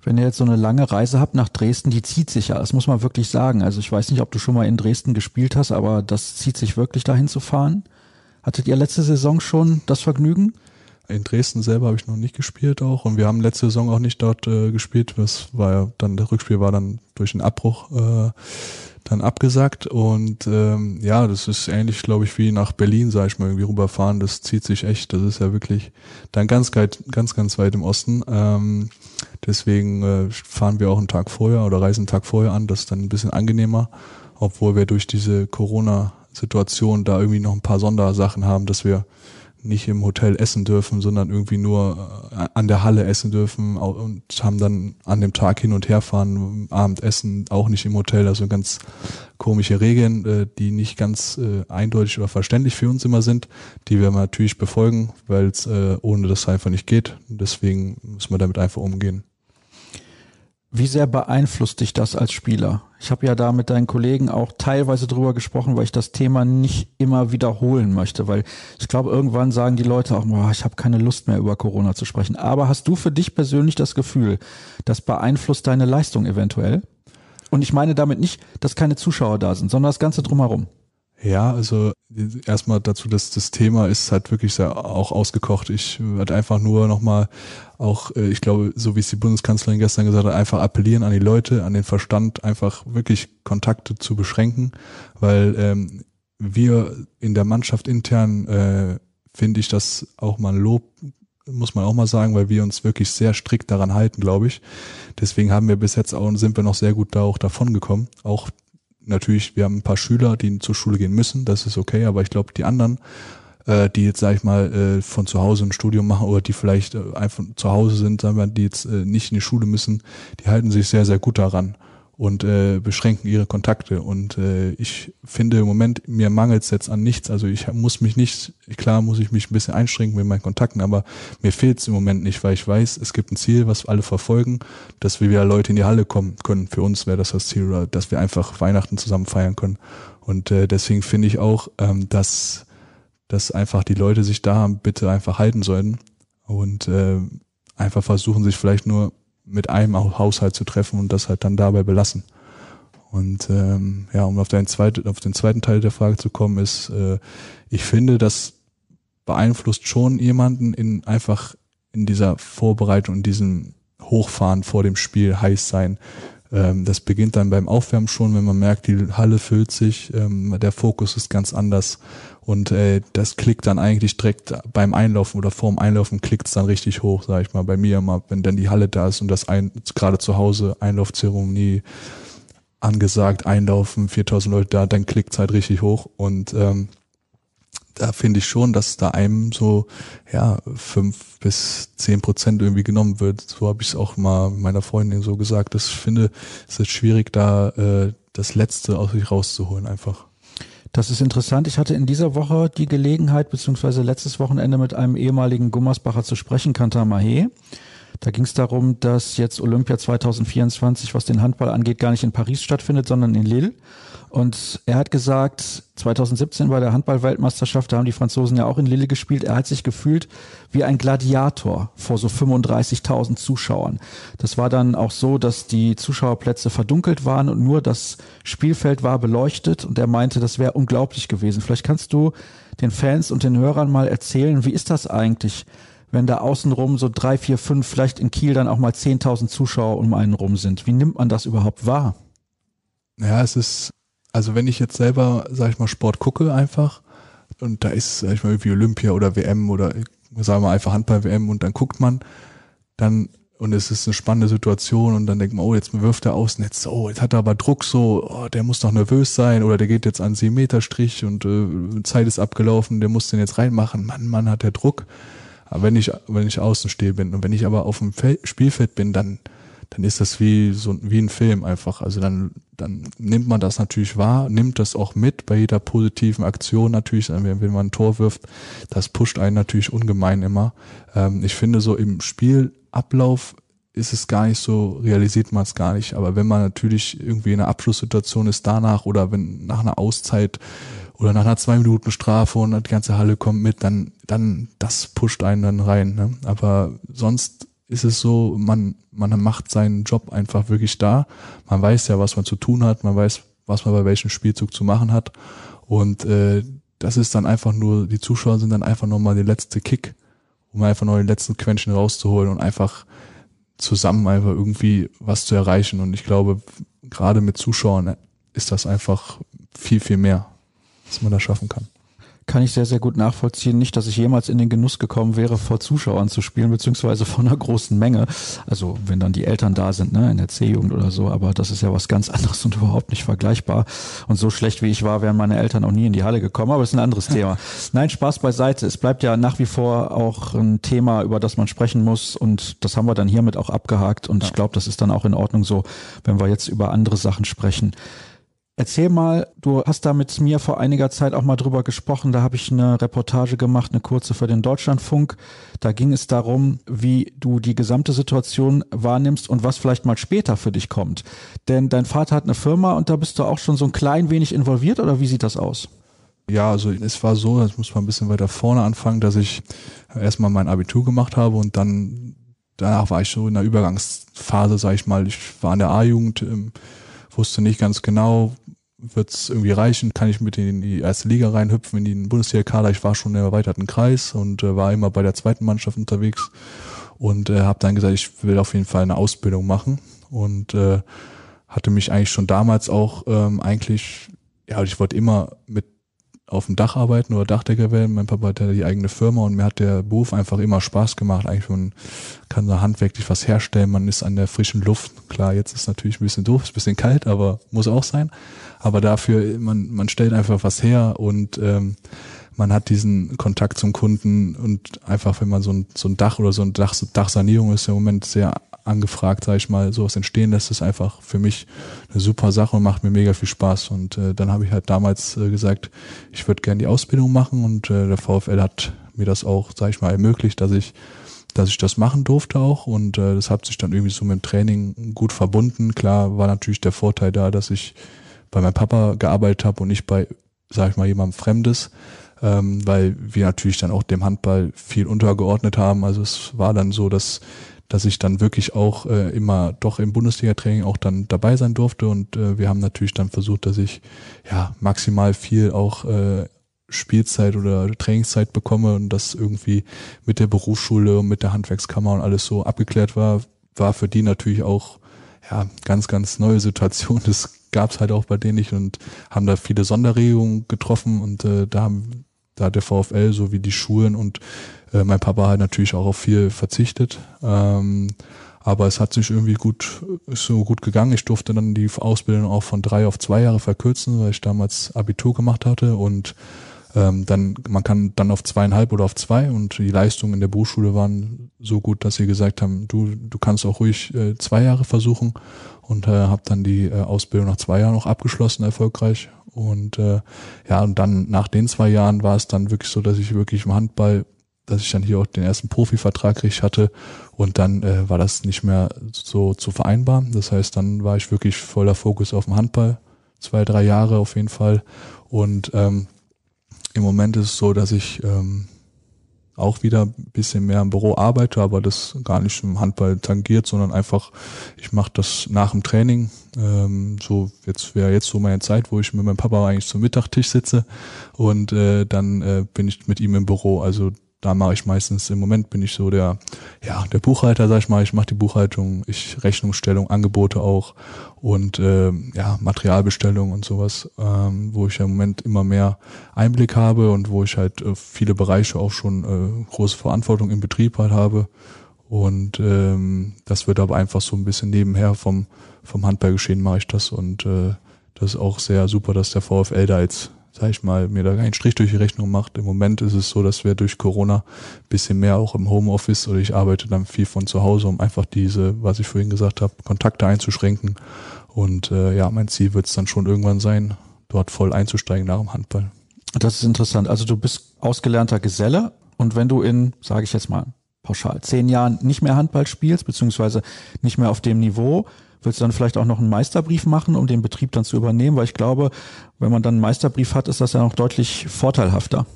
Wenn ihr jetzt so eine lange Reise habt nach Dresden, die zieht sich ja, das muss man wirklich sagen. Also ich weiß nicht, ob du schon mal in Dresden gespielt hast, aber das zieht sich wirklich dahin zu fahren. Hattet ihr letzte Saison schon das Vergnügen? In Dresden selber habe ich noch nicht gespielt auch und wir haben letzte Saison auch nicht dort äh, gespielt. Das war ja dann, das Rückspiel war dann durch einen Abbruch äh, dann abgesagt und ähm, ja, das ist ähnlich, glaube ich, wie nach Berlin, sag ich mal, irgendwie rüberfahren. Das zieht sich echt. Das ist ja wirklich dann ganz, ganz, ganz weit im Osten. Ähm, deswegen äh, fahren wir auch einen Tag vorher oder reisen einen Tag vorher an. Das ist dann ein bisschen angenehmer, obwohl wir durch diese Corona-Situation da irgendwie noch ein paar Sondersachen haben, dass wir nicht im Hotel essen dürfen, sondern irgendwie nur äh, an der Halle essen dürfen und haben dann an dem Tag hin und her fahren, Abendessen auch nicht im Hotel, also ganz komische Regeln, äh, die nicht ganz äh, eindeutig oder verständlich für uns immer sind, die wir natürlich befolgen, weil es ohne das einfach nicht geht. Deswegen müssen wir damit einfach umgehen. Wie sehr beeinflusst dich das als Spieler? Ich habe ja da mit deinen Kollegen auch teilweise drüber gesprochen, weil ich das Thema nicht immer wiederholen möchte, weil ich glaube, irgendwann sagen die Leute auch, boah, ich habe keine Lust mehr über Corona zu sprechen. Aber hast du für dich persönlich das Gefühl, das beeinflusst deine Leistung eventuell? Und ich meine damit nicht, dass keine Zuschauer da sind, sondern das Ganze drumherum. Ja, also erstmal dazu, dass das Thema ist halt wirklich sehr auch ausgekocht. Ich werde einfach nur nochmal auch, äh, ich glaube, so wie es die Bundeskanzlerin gestern gesagt hat, einfach appellieren an die Leute, an den Verstand, einfach wirklich Kontakte zu beschränken, weil ähm, wir in der Mannschaft intern äh, finde ich das auch mal Lob muss man auch mal sagen, weil wir uns wirklich sehr strikt daran halten, glaube ich. Deswegen haben wir bis jetzt auch sind wir noch sehr gut da auch davon gekommen. Auch natürlich, wir haben ein paar Schüler, die zur Schule gehen müssen, das ist okay, aber ich glaube, die anderen, äh, die jetzt, sag ich mal, äh, von zu Hause ein Studium machen oder die vielleicht äh, einfach zu Hause sind, sagen wir, die jetzt äh, nicht in die Schule müssen, die halten sich sehr, sehr gut daran und äh, beschränken ihre Kontakte. Und äh, ich finde im Moment, mir mangelt es jetzt an nichts. Also ich muss mich nicht, klar muss ich mich ein bisschen einschränken mit meinen Kontakten, aber mir fehlt es im Moment nicht, weil ich weiß, es gibt ein Ziel, was alle verfolgen, dass wir wieder Leute in die Halle kommen können. Für uns wäre das das Ziel, oder dass wir einfach Weihnachten zusammen feiern können. Und äh, deswegen finde ich auch, ähm, dass, dass einfach die Leute sich da bitte einfach halten sollten und äh, einfach versuchen, sich vielleicht nur mit einem Haushalt zu treffen und das halt dann dabei belassen. Und ähm, ja, um auf, deinen zweit, auf den zweiten Teil der Frage zu kommen, ist, äh, ich finde, das beeinflusst schon jemanden in einfach in dieser Vorbereitung, in diesem Hochfahren vor dem Spiel, heiß sein. Ähm, das beginnt dann beim Aufwärmen schon, wenn man merkt, die Halle füllt sich, ähm, der Fokus ist ganz anders. Und äh, das klickt dann eigentlich direkt beim Einlaufen oder vorm Einlaufen klickt es dann richtig hoch, sag ich mal, bei mir immer, wenn dann die Halle da ist und das ein, gerade zu Hause Einlaufzeremonie angesagt, einlaufen, 4000 Leute da, dann klickt es halt richtig hoch. Und ähm, da finde ich schon, dass da einem so ja fünf bis zehn Prozent irgendwie genommen wird. So habe ich es auch mal meiner Freundin so gesagt. Das finde, es ist schwierig, da äh, das Letzte aus sich rauszuholen einfach. Das ist interessant. Ich hatte in dieser Woche die Gelegenheit, beziehungsweise letztes Wochenende mit einem ehemaligen Gummersbacher zu sprechen, Kantar Mahé. Da ging es darum, dass jetzt Olympia 2024, was den Handball angeht, gar nicht in Paris stattfindet, sondern in Lille. Und er hat gesagt, 2017 bei der Handball-Weltmeisterschaft, da haben die Franzosen ja auch in Lille gespielt, er hat sich gefühlt wie ein Gladiator vor so 35.000 Zuschauern. Das war dann auch so, dass die Zuschauerplätze verdunkelt waren und nur das Spielfeld war beleuchtet und er meinte, das wäre unglaublich gewesen. Vielleicht kannst du den Fans und den Hörern mal erzählen, wie ist das eigentlich, wenn da außenrum so drei, vier, fünf, vielleicht in Kiel dann auch mal 10.000 Zuschauer um einen rum sind? Wie nimmt man das überhaupt wahr? Ja, es ist also wenn ich jetzt selber, sag ich mal, Sport gucke einfach, und da ist, sag ich mal, irgendwie Olympia oder WM oder sagen wir einfach Handball-WM und dann guckt man, dann und es ist eine spannende Situation und dann denkt man, oh, jetzt wirft er aus und jetzt, oh, jetzt hat er aber Druck so, oh, der muss doch nervös sein oder der geht jetzt an sieben Meter Strich und äh, Zeit ist abgelaufen, der muss den jetzt reinmachen. Mann, Mann, hat der Druck. Aber wenn ich, wenn ich außen stehe bin und wenn ich aber auf dem Feld, Spielfeld bin, dann, dann ist das wie so, wie ein Film einfach. Also dann, dann nimmt man das natürlich wahr, nimmt das auch mit bei jeder positiven Aktion natürlich, wenn, wenn man ein Tor wirft. Das pusht einen natürlich ungemein immer. Ähm, ich finde so im Spielablauf ist es gar nicht so, realisiert man es gar nicht. Aber wenn man natürlich irgendwie in einer Abschlusssituation ist danach oder wenn nach einer Auszeit oder nach einer zwei Minuten Strafe und die ganze Halle kommt mit, dann, dann, das pusht einen dann rein. Ne? Aber sonst ist es so, man, man macht seinen Job einfach wirklich da. Man weiß ja, was man zu tun hat, man weiß, was man bei welchem Spielzug zu machen hat. Und äh, das ist dann einfach nur, die Zuschauer sind dann einfach nochmal der letzte Kick, um einfach noch die letzten Quäntchen rauszuholen und einfach zusammen einfach irgendwie was zu erreichen. Und ich glaube, gerade mit Zuschauern ist das einfach viel, viel mehr was man da schaffen kann. Kann ich sehr, sehr gut nachvollziehen. Nicht, dass ich jemals in den Genuss gekommen wäre, vor Zuschauern zu spielen, beziehungsweise vor einer großen Menge. Also wenn dann die Eltern da sind, ne, in der C-Jugend oder so, aber das ist ja was ganz (laughs) anderes und überhaupt nicht vergleichbar. Und so schlecht wie ich war, wären meine Eltern auch nie in die Halle gekommen, aber ist ein anderes (laughs) Thema. Nein, Spaß beiseite. Es bleibt ja nach wie vor auch ein Thema, über das man sprechen muss und das haben wir dann hiermit auch abgehakt und ja. ich glaube, das ist dann auch in Ordnung so, wenn wir jetzt über andere Sachen sprechen. Erzähl mal, du hast da mit mir vor einiger Zeit auch mal drüber gesprochen. Da habe ich eine Reportage gemacht, eine kurze für den Deutschlandfunk. Da ging es darum, wie du die gesamte Situation wahrnimmst und was vielleicht mal später für dich kommt. Denn dein Vater hat eine Firma und da bist du auch schon so ein klein wenig involviert oder wie sieht das aus? Ja, also es war so, das muss man ein bisschen weiter vorne anfangen, dass ich erstmal mein Abitur gemacht habe und dann danach war ich so in der Übergangsphase, sag ich mal. Ich war in der A-Jugend, ähm, wusste nicht ganz genau, wird es irgendwie reichen, kann ich mit in die erste Liga reinhüpfen, in den Bundesliga-Kader. Ich war schon im erweiterten Kreis und äh, war immer bei der zweiten Mannschaft unterwegs und äh, habe dann gesagt, ich will auf jeden Fall eine Ausbildung machen und äh, hatte mich eigentlich schon damals auch ähm, eigentlich, ja, ich wollte immer mit auf dem Dach arbeiten oder Dachdecker werden. Mein Papa hat ja die eigene Firma und mir hat der Beruf einfach immer Spaß gemacht. Eigentlich man kann da handwerklich was herstellen, man ist an der frischen Luft. Klar, jetzt ist natürlich ein bisschen doof, ist ein bisschen kalt, aber muss auch sein aber dafür, man, man stellt einfach was her und ähm, man hat diesen Kontakt zum Kunden und einfach, wenn man so ein, so ein Dach oder so ein Dach, Dachsanierung ist im Moment sehr angefragt, sage ich mal, sowas entstehen lässt, ist einfach für mich eine super Sache und macht mir mega viel Spaß. Und äh, dann habe ich halt damals äh, gesagt, ich würde gerne die Ausbildung machen und äh, der VfL hat mir das auch, sage ich mal, ermöglicht, dass ich dass ich das machen durfte auch und äh, das hat sich dann irgendwie so mit dem Training gut verbunden. Klar war natürlich der Vorteil da, dass ich bei meinem Papa gearbeitet habe und nicht bei, sag ich mal, jemandem Fremdes, ähm, weil wir natürlich dann auch dem Handball viel untergeordnet haben. Also es war dann so, dass dass ich dann wirklich auch äh, immer doch im Bundesliga-Training auch dann dabei sein durfte und äh, wir haben natürlich dann versucht, dass ich ja maximal viel auch äh, Spielzeit oder Trainingszeit bekomme und das irgendwie mit der Berufsschule und mit der Handwerkskammer und alles so abgeklärt war, war für die natürlich auch ja ganz, ganz neue Situation. Das gab es halt auch bei denen nicht und haben da viele Sonderregungen getroffen und äh, da haben da hat der VfL sowie die Schulen und äh, mein Papa halt natürlich auch auf viel verzichtet. Ähm, aber es hat sich irgendwie gut, so gut gegangen. Ich durfte dann die Ausbildung auch von drei auf zwei Jahre verkürzen, weil ich damals Abitur gemacht hatte und ähm, dann, man kann dann auf zweieinhalb oder auf zwei und die Leistungen in der Berufsschule waren so gut, dass sie gesagt haben, du, du kannst auch ruhig äh, zwei Jahre versuchen und äh, habe dann die äh, Ausbildung nach zwei Jahren noch abgeschlossen, erfolgreich. Und äh, ja, und dann nach den zwei Jahren war es dann wirklich so, dass ich wirklich im Handball, dass ich dann hier auch den ersten Profivertrag richtig hatte und dann äh, war das nicht mehr so zu vereinbaren. Das heißt, dann war ich wirklich voller Fokus auf dem Handball, zwei, drei Jahre auf jeden Fall. Und ähm, im Moment ist es so, dass ich ähm, auch wieder ein bisschen mehr im Büro arbeite, aber das gar nicht im Handball tangiert, sondern einfach, ich mache das nach dem Training. Ähm, so jetzt wäre jetzt so meine Zeit, wo ich mit meinem Papa eigentlich zum Mittagtisch sitze und äh, dann äh, bin ich mit ihm im Büro. Also da mache ich meistens, im Moment bin ich so der, ja, der Buchhalter, sag ich mal, ich mache die Buchhaltung, ich Rechnungsstellung, Angebote auch und äh, ja, Materialbestellung und sowas, ähm, wo ich ja im Moment immer mehr Einblick habe und wo ich halt äh, viele Bereiche auch schon äh, große Verantwortung im Betrieb halt habe. Und ähm, das wird aber einfach so ein bisschen nebenher vom, vom Handballgeschehen mache ich das und äh, das ist auch sehr super, dass der VfL da jetzt sag ich mal, mir da keinen Strich durch die Rechnung macht. Im Moment ist es so, dass wir durch Corona bisschen mehr auch im Homeoffice oder ich arbeite dann viel von zu Hause, um einfach diese, was ich vorhin gesagt habe, Kontakte einzuschränken. Und äh, ja, mein Ziel wird es dann schon irgendwann sein, dort voll einzusteigen nach dem Handball. Das ist interessant. Also du bist ausgelernter Geselle und wenn du in, sage ich jetzt mal pauschal, zehn Jahren nicht mehr Handball spielst, beziehungsweise nicht mehr auf dem Niveau, Willst du dann vielleicht auch noch einen Meisterbrief machen, um den Betrieb dann zu übernehmen? Weil ich glaube, wenn man dann einen Meisterbrief hat, ist das ja noch deutlich vorteilhafter.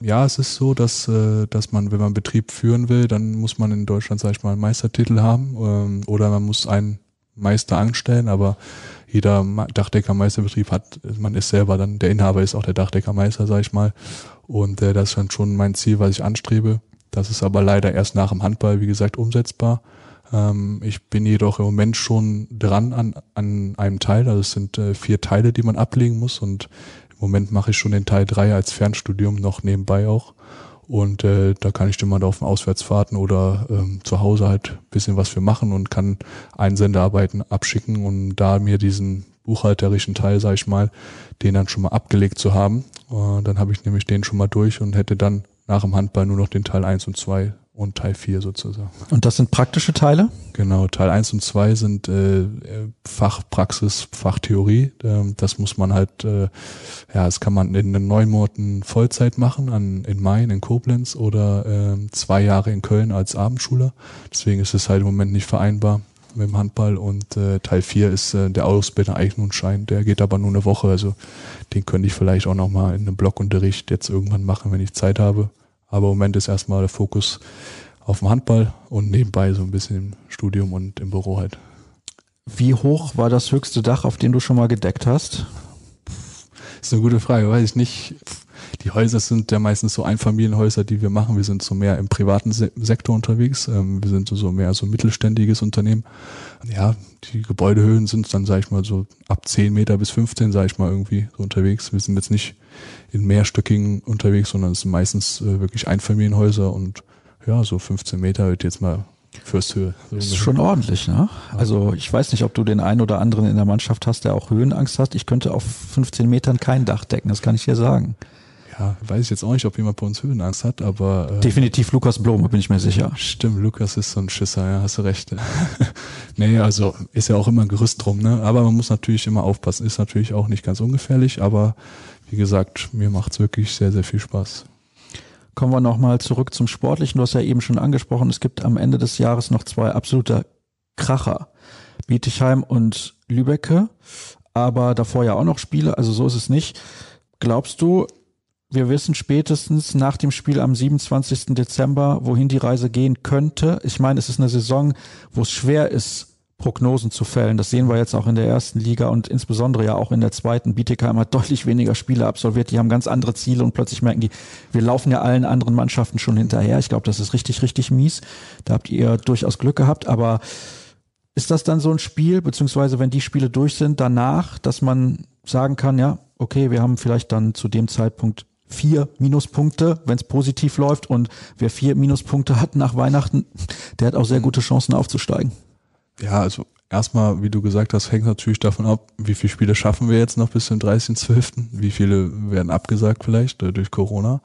Ja, es ist so, dass, äh, dass man, wenn man Betrieb führen will, dann muss man in Deutschland, sag ich mal, einen Meistertitel haben ähm, oder man muss einen Meister anstellen, aber jeder Dachdeckermeisterbetrieb hat, man ist selber dann, der Inhaber ist auch der Dachdeckermeister, sag ich mal. Und äh, das ist dann schon mein Ziel, was ich anstrebe. Das ist aber leider erst nach dem Handball, wie gesagt, umsetzbar. Ähm, ich bin jedoch im Moment schon dran an, an einem Teil. Also es sind äh, vier Teile, die man ablegen muss und im Moment mache ich schon den Teil drei als Fernstudium noch nebenbei auch. Und äh, da kann ich dann mal auf den Auswärtsfahrten oder ähm, zu Hause halt bisschen was für machen und kann Einsendearbeiten abschicken und da mir diesen buchhalterischen Teil, sag ich mal, den dann schon mal abgelegt zu haben. Äh, dann habe ich nämlich den schon mal durch und hätte dann nach dem Handball nur noch den Teil eins und zwei und Teil 4 sozusagen. Und das sind praktische Teile? Genau, Teil 1 und 2 sind äh, Fachpraxis, Fachtheorie. Ähm, das muss man halt, äh, ja, das kann man in neun Monaten Vollzeit machen, an, in Main, in Koblenz oder äh, zwei Jahre in Köln als Abendschule. Deswegen ist es halt im Moment nicht vereinbar mit dem Handball und äh, Teil 4 ist äh, der Ausbilder-Eignungsschein, der geht aber nur eine Woche, also den könnte ich vielleicht auch nochmal in einem Blockunterricht jetzt irgendwann machen, wenn ich Zeit habe. Aber im Moment ist erstmal der Fokus auf dem Handball und nebenbei so ein bisschen im Studium und im Büro halt. Wie hoch war das höchste Dach, auf dem du schon mal gedeckt hast? Das ist eine gute Frage, weiß ich nicht. Die Häuser sind ja meistens so Einfamilienhäuser, die wir machen. Wir sind so mehr im privaten Sektor unterwegs. Ähm, wir sind so mehr so mittelständiges Unternehmen. Ja, die Gebäudehöhen sind dann, sag ich mal, so ab 10 Meter bis 15, sag ich mal, irgendwie so unterwegs. Wir sind jetzt nicht in mehrstöckigen unterwegs, sondern es sind meistens äh, wirklich Einfamilienhäuser und ja, so 15 Meter wird jetzt mal Fürsthöhe. So ist schon ordentlich, ne? Also ich weiß nicht, ob du den einen oder anderen in der Mannschaft hast, der auch Höhenangst hat. Ich könnte auf 15 Metern kein Dach decken, das kann ich dir sagen. Ja, weiß ich jetzt auch nicht, ob jemand bei uns Höhenangst hat, aber. Äh, Definitiv Lukas Blome, bin ich mir sicher. Stimmt, Lukas ist so ein Schisser, ja, hast du recht. (laughs) nee, also ist ja auch immer ein Gerüst drum, ne? Aber man muss natürlich immer aufpassen. Ist natürlich auch nicht ganz ungefährlich, aber wie gesagt, mir macht's wirklich sehr, sehr viel Spaß. Kommen wir nochmal zurück zum Sportlichen. Du hast ja eben schon angesprochen, es gibt am Ende des Jahres noch zwei absolute Kracher. Bietigheim und Lübecke, aber davor ja auch noch Spiele, also so ist es nicht. Glaubst du, wir wissen spätestens nach dem Spiel am 27. Dezember, wohin die Reise gehen könnte? Ich meine, es ist eine Saison, wo es schwer ist, Prognosen zu fällen. Das sehen wir jetzt auch in der ersten Liga und insbesondere ja auch in der zweiten. Bietigheim (laughs) hat deutlich weniger Spiele absolviert. Die haben ganz andere Ziele und plötzlich merken die, wir laufen ja allen anderen Mannschaften schon hinterher. Ich glaube, das ist richtig, richtig mies. Da habt ihr durchaus Glück gehabt. Aber ist das dann so ein Spiel, beziehungsweise wenn die Spiele durch sind, danach, dass man sagen kann, ja, okay, wir haben vielleicht dann zu dem Zeitpunkt vier Minuspunkte, wenn es positiv läuft und wer vier Minuspunkte hat nach Weihnachten, der hat auch sehr gute Chancen aufzusteigen. Ja, also erstmal, wie du gesagt hast, hängt natürlich davon ab, wie viele Spiele schaffen wir jetzt noch bis zum 30.12., wie viele werden abgesagt vielleicht äh, durch Corona.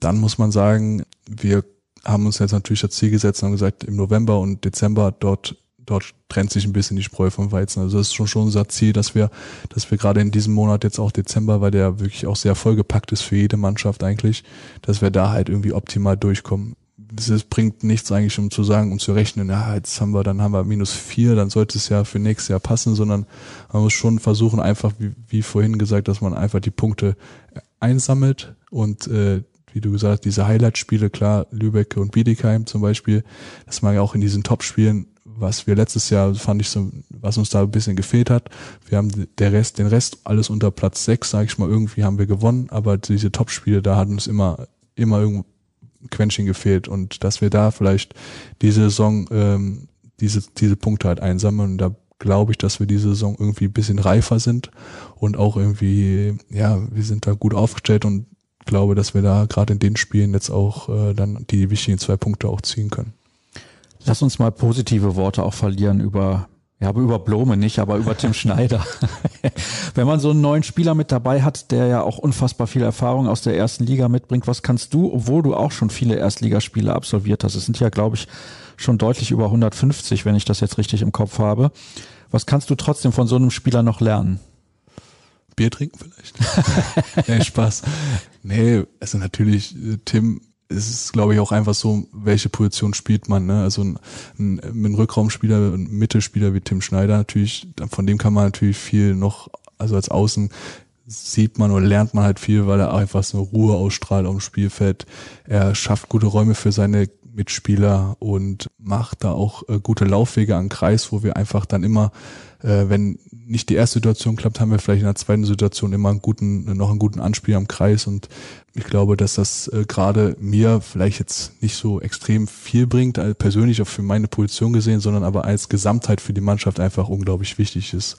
Dann muss man sagen, wir haben uns jetzt natürlich das Ziel gesetzt und gesagt, im November und Dezember dort dort trennt sich ein bisschen die Spreu vom Weizen. Also das ist schon schon unser Ziel, dass wir, dass wir gerade in diesem Monat jetzt auch Dezember, weil der wirklich auch sehr vollgepackt ist für jede Mannschaft eigentlich, dass wir da halt irgendwie optimal durchkommen es bringt nichts eigentlich, um zu sagen, um zu rechnen, ja, jetzt haben wir, dann haben wir minus vier, dann sollte es ja für nächstes Jahr passen, sondern man muss schon versuchen, einfach, wie, wie vorhin gesagt, dass man einfach die Punkte einsammelt und äh, wie du gesagt hast, diese Highlight-Spiele, klar, Lübeck und Biedigheim zum Beispiel, dass man ja auch in diesen Top-Spielen, was wir letztes Jahr, fand ich so, was uns da ein bisschen gefehlt hat, wir haben der Rest, den Rest alles unter Platz sechs, sage ich mal, irgendwie haben wir gewonnen, aber diese Top-Spiele, da hat uns immer, immer irgendwo Quäntchen gefehlt und dass wir da vielleicht diese Saison ähm, diese, diese Punkte halt einsammeln und da glaube ich, dass wir diese Saison irgendwie ein bisschen reifer sind und auch irgendwie, ja, wir sind da gut aufgestellt und glaube, dass wir da gerade in den Spielen jetzt auch äh, dann die wichtigen zwei Punkte auch ziehen können. Lass uns mal positive Worte auch verlieren über ja, aber über Blome nicht, aber über Tim (laughs) Schneider. Wenn man so einen neuen Spieler mit dabei hat, der ja auch unfassbar viel Erfahrung aus der ersten Liga mitbringt, was kannst du, obwohl du auch schon viele Erstligaspiele absolviert hast, es sind ja, glaube ich, schon deutlich über 150, wenn ich das jetzt richtig im Kopf habe. Was kannst du trotzdem von so einem Spieler noch lernen? Bier trinken vielleicht? (laughs) nee, Spaß. Nee, also natürlich, äh, Tim es ist, glaube ich, auch einfach so, welche Position spielt man. Ne? Also ein, ein, ein Rückraumspieler, ein Mittelspieler wie Tim Schneider natürlich, von dem kann man natürlich viel noch, also als Außen sieht man oder lernt man halt viel, weil er einfach so Ruhe ausstrahlt auf dem Spielfeld. Er schafft gute Räume für seine Mitspieler und macht da auch äh, gute Laufwege an Kreis, wo wir einfach dann immer, äh, wenn nicht die erste Situation klappt, haben wir vielleicht in der zweiten Situation immer einen guten, noch einen guten Anspiel am Kreis und ich glaube, dass das äh, gerade mir vielleicht jetzt nicht so extrem viel bringt, also persönlich auch für meine Position gesehen, sondern aber als Gesamtheit für die Mannschaft einfach unglaublich wichtig ist.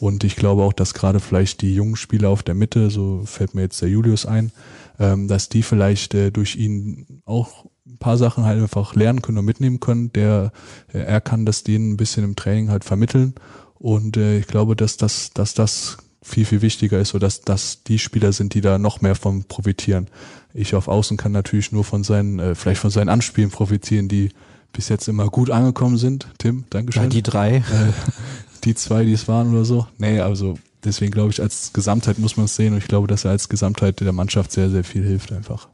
Und ich glaube auch, dass gerade vielleicht die jungen Spieler auf der Mitte, so fällt mir jetzt der Julius ein, ähm, dass die vielleicht äh, durch ihn auch ein paar Sachen halt einfach lernen können und mitnehmen können. Der, äh, er kann das denen ein bisschen im Training halt vermitteln. Und äh, ich glaube, dass das, dass das viel, viel wichtiger ist, so dass das die Spieler sind, die da noch mehr von profitieren. Ich auf Außen kann natürlich nur von seinen, äh, vielleicht von seinen Anspielen profitieren, die bis jetzt immer gut angekommen sind. Tim, Dankeschön. Ja, die drei. Äh, die zwei, die es waren oder so. Nee, also deswegen glaube ich, als Gesamtheit muss man es sehen und ich glaube, dass er als Gesamtheit der Mannschaft sehr, sehr viel hilft einfach.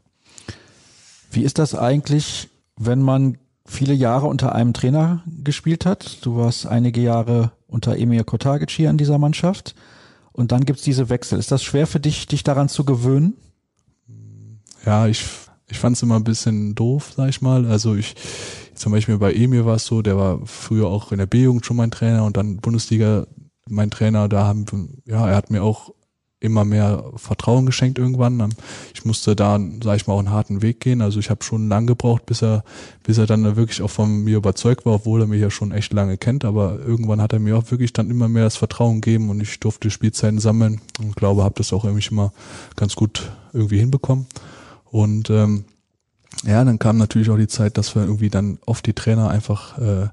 Wie ist das eigentlich, wenn man viele Jahre unter einem Trainer gespielt hat? Du warst einige Jahre unter Emir Kotagic an dieser Mannschaft. Und dann gibt's diese Wechsel. Ist das schwer für dich, dich daran zu gewöhnen? Ja, ich, ich fand es immer ein bisschen doof, sag ich mal. Also ich, zum Beispiel bei Emir war es so, der war früher auch in der B-Jugend schon mein Trainer und dann Bundesliga mein Trainer. Da haben, ja, er hat mir auch immer mehr Vertrauen geschenkt irgendwann. Ich musste da, sag ich mal, auch einen harten Weg gehen. Also ich habe schon lang gebraucht, bis er, bis er dann wirklich auch von mir überzeugt war, obwohl er mich ja schon echt lange kennt. Aber irgendwann hat er mir auch wirklich dann immer mehr das Vertrauen gegeben und ich durfte Spielzeiten sammeln und glaube, habe das auch irgendwie immer ganz gut irgendwie hinbekommen. Und ähm, ja, dann kam natürlich auch die Zeit, dass wir irgendwie dann oft die Trainer einfach äh,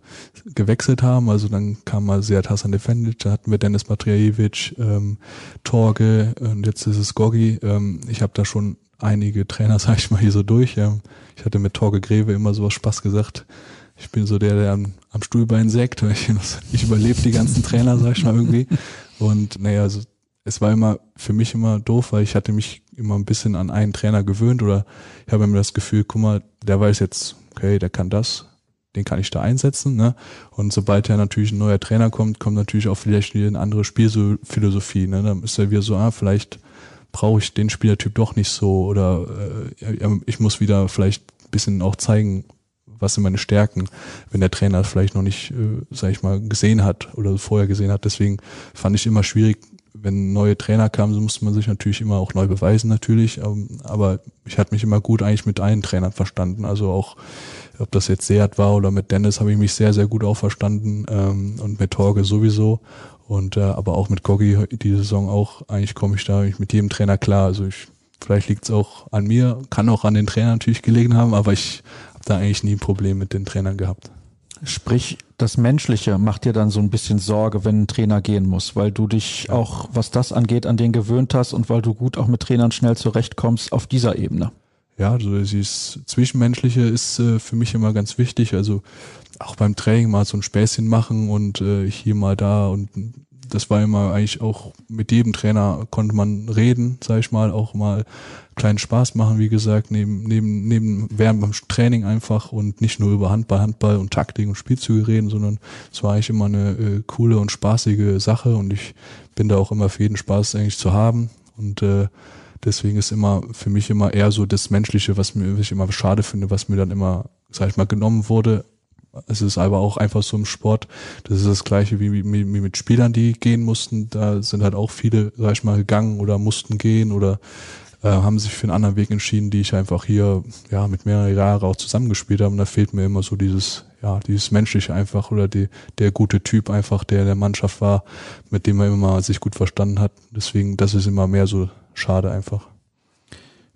gewechselt haben. Also dann kam mal Seat Hassan Defendic, da hatten wir Dennis Matriajevic, ähm, Torge und jetzt ist es Gogi. Ähm, ich habe da schon einige Trainer, (laughs) sag ich mal, hier so durch. Ja. Ich hatte mit Torge Greve immer so was Spaß gesagt. Ich bin so der, der am, am Stuhlbein sägt. Ich, (laughs) ich überlebe die ganzen Trainer, sag ich mal irgendwie. Und naja, also es war immer für mich immer doof, weil ich hatte mich immer ein bisschen an einen Trainer gewöhnt oder ich habe immer das Gefühl, guck mal, der weiß jetzt, okay, der kann das, den kann ich da einsetzen, ne? Und sobald ja natürlich ein neuer Trainer kommt, kommt natürlich auch vielleicht wieder eine andere Spielphilosophie, ne? Dann ist er wieder so, ah, vielleicht brauche ich den Spielertyp doch nicht so oder äh, ich muss wieder vielleicht ein bisschen auch zeigen, was sind meine Stärken, wenn der Trainer vielleicht noch nicht, äh, sag ich mal, gesehen hat oder vorher gesehen hat. Deswegen fand ich immer schwierig, wenn neue Trainer kamen, so musste man sich natürlich immer auch neu beweisen natürlich. Ähm, aber ich hatte mich immer gut eigentlich mit allen Trainern verstanden. Also auch, ob das jetzt Seat war oder mit Dennis, habe ich mich sehr, sehr gut auch verstanden. Ähm, und mit Torge sowieso. Und äh, aber auch mit Gogi die Saison auch. Eigentlich komme ich da mit jedem Trainer klar. Also ich, vielleicht liegt es auch an mir, kann auch an den Trainern natürlich gelegen haben, aber ich habe da eigentlich nie ein Problem mit den Trainern gehabt. Sprich, das Menschliche macht dir dann so ein bisschen Sorge, wenn ein Trainer gehen muss, weil du dich auch, was das angeht, an den gewöhnt hast und weil du gut auch mit Trainern schnell zurechtkommst auf dieser Ebene. Ja, also dieses Zwischenmenschliche ist äh, für mich immer ganz wichtig. Also auch beim Training mal so ein Späßchen machen und äh, hier mal da und das war immer eigentlich auch mit jedem Trainer konnte man reden, sag ich mal, auch mal kleinen Spaß machen, wie gesagt, neben, neben, neben während beim Training einfach und nicht nur über Handball, Handball und Taktik und Spielzüge reden, sondern es war eigentlich immer eine äh, coole und spaßige Sache und ich bin da auch immer für jeden Spaß eigentlich zu haben und äh, deswegen ist immer für mich immer eher so das Menschliche, was mir was ich immer schade finde, was mir dann immer, sag ich mal, genommen wurde, es ist aber auch einfach so im Sport. Das ist das gleiche wie, wie, wie mit Spielern, die gehen mussten. Da sind halt auch viele, sag ich mal, gegangen oder mussten gehen oder äh, haben sich für einen anderen Weg entschieden, die ich einfach hier ja mit mehreren Jahren auch zusammengespielt habe. Und da fehlt mir immer so dieses, ja, dieses menschliche einfach oder die, der gute Typ einfach, der in der Mannschaft war, mit dem man immer sich gut verstanden hat. Deswegen, das ist immer mehr so schade einfach.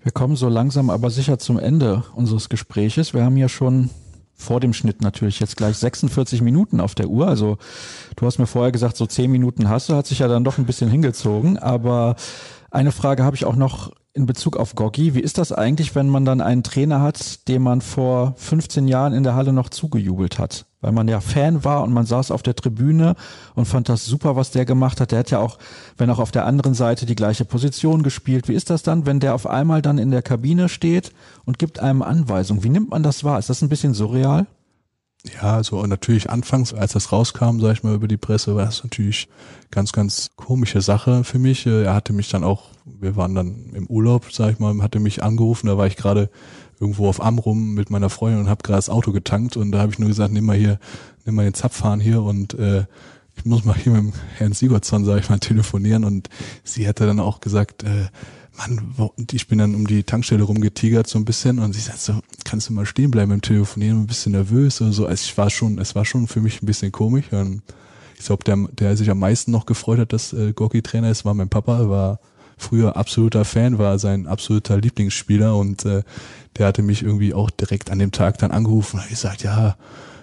Wir kommen so langsam aber sicher zum Ende unseres Gespräches. Wir haben ja schon vor dem Schnitt natürlich jetzt gleich 46 Minuten auf der Uhr. Also du hast mir vorher gesagt, so 10 Minuten hast du, hat sich ja dann doch ein bisschen hingezogen. Aber eine Frage habe ich auch noch in Bezug auf Goggi. Wie ist das eigentlich, wenn man dann einen Trainer hat, dem man vor 15 Jahren in der Halle noch zugejubelt hat? Weil man ja Fan war und man saß auf der Tribüne und fand das super, was der gemacht hat. Der hat ja auch, wenn auch auf der anderen Seite die gleiche Position gespielt. Wie ist das dann, wenn der auf einmal dann in der Kabine steht und gibt einem Anweisungen? Wie nimmt man das wahr? Ist das ein bisschen surreal? Ja, also natürlich anfangs, als das rauskam, sag ich mal, über die Presse, war das natürlich ganz, ganz komische Sache für mich. Er hatte mich dann auch, wir waren dann im Urlaub, sag ich mal, hatte mich angerufen, da war ich gerade irgendwo auf Amrum mit meiner Freundin und habe gerade das Auto getankt und da habe ich nur gesagt, nimm mal hier, nimm mal den Zapfhahn hier und äh, ich muss mal hier mit dem Herrn Sigurdsson, sag ich mal, (laughs) telefonieren und sie hatte dann auch gesagt, äh, Mann, ich bin dann um die Tankstelle rumgetigert so ein bisschen und sie sagt so, kannst du mal stehen bleiben im Telefonieren, ein bisschen nervös oder so. Also ich war schon, es war schon für mich ein bisschen komisch. Und ich glaube, der, der sich am meisten noch gefreut hat, dass äh, Gorki Trainer ist, war mein Papa, war früher absoluter Fan, war sein absoluter Lieblingsspieler und äh, der hatte mich irgendwie auch direkt an dem Tag dann angerufen und hat gesagt, ja,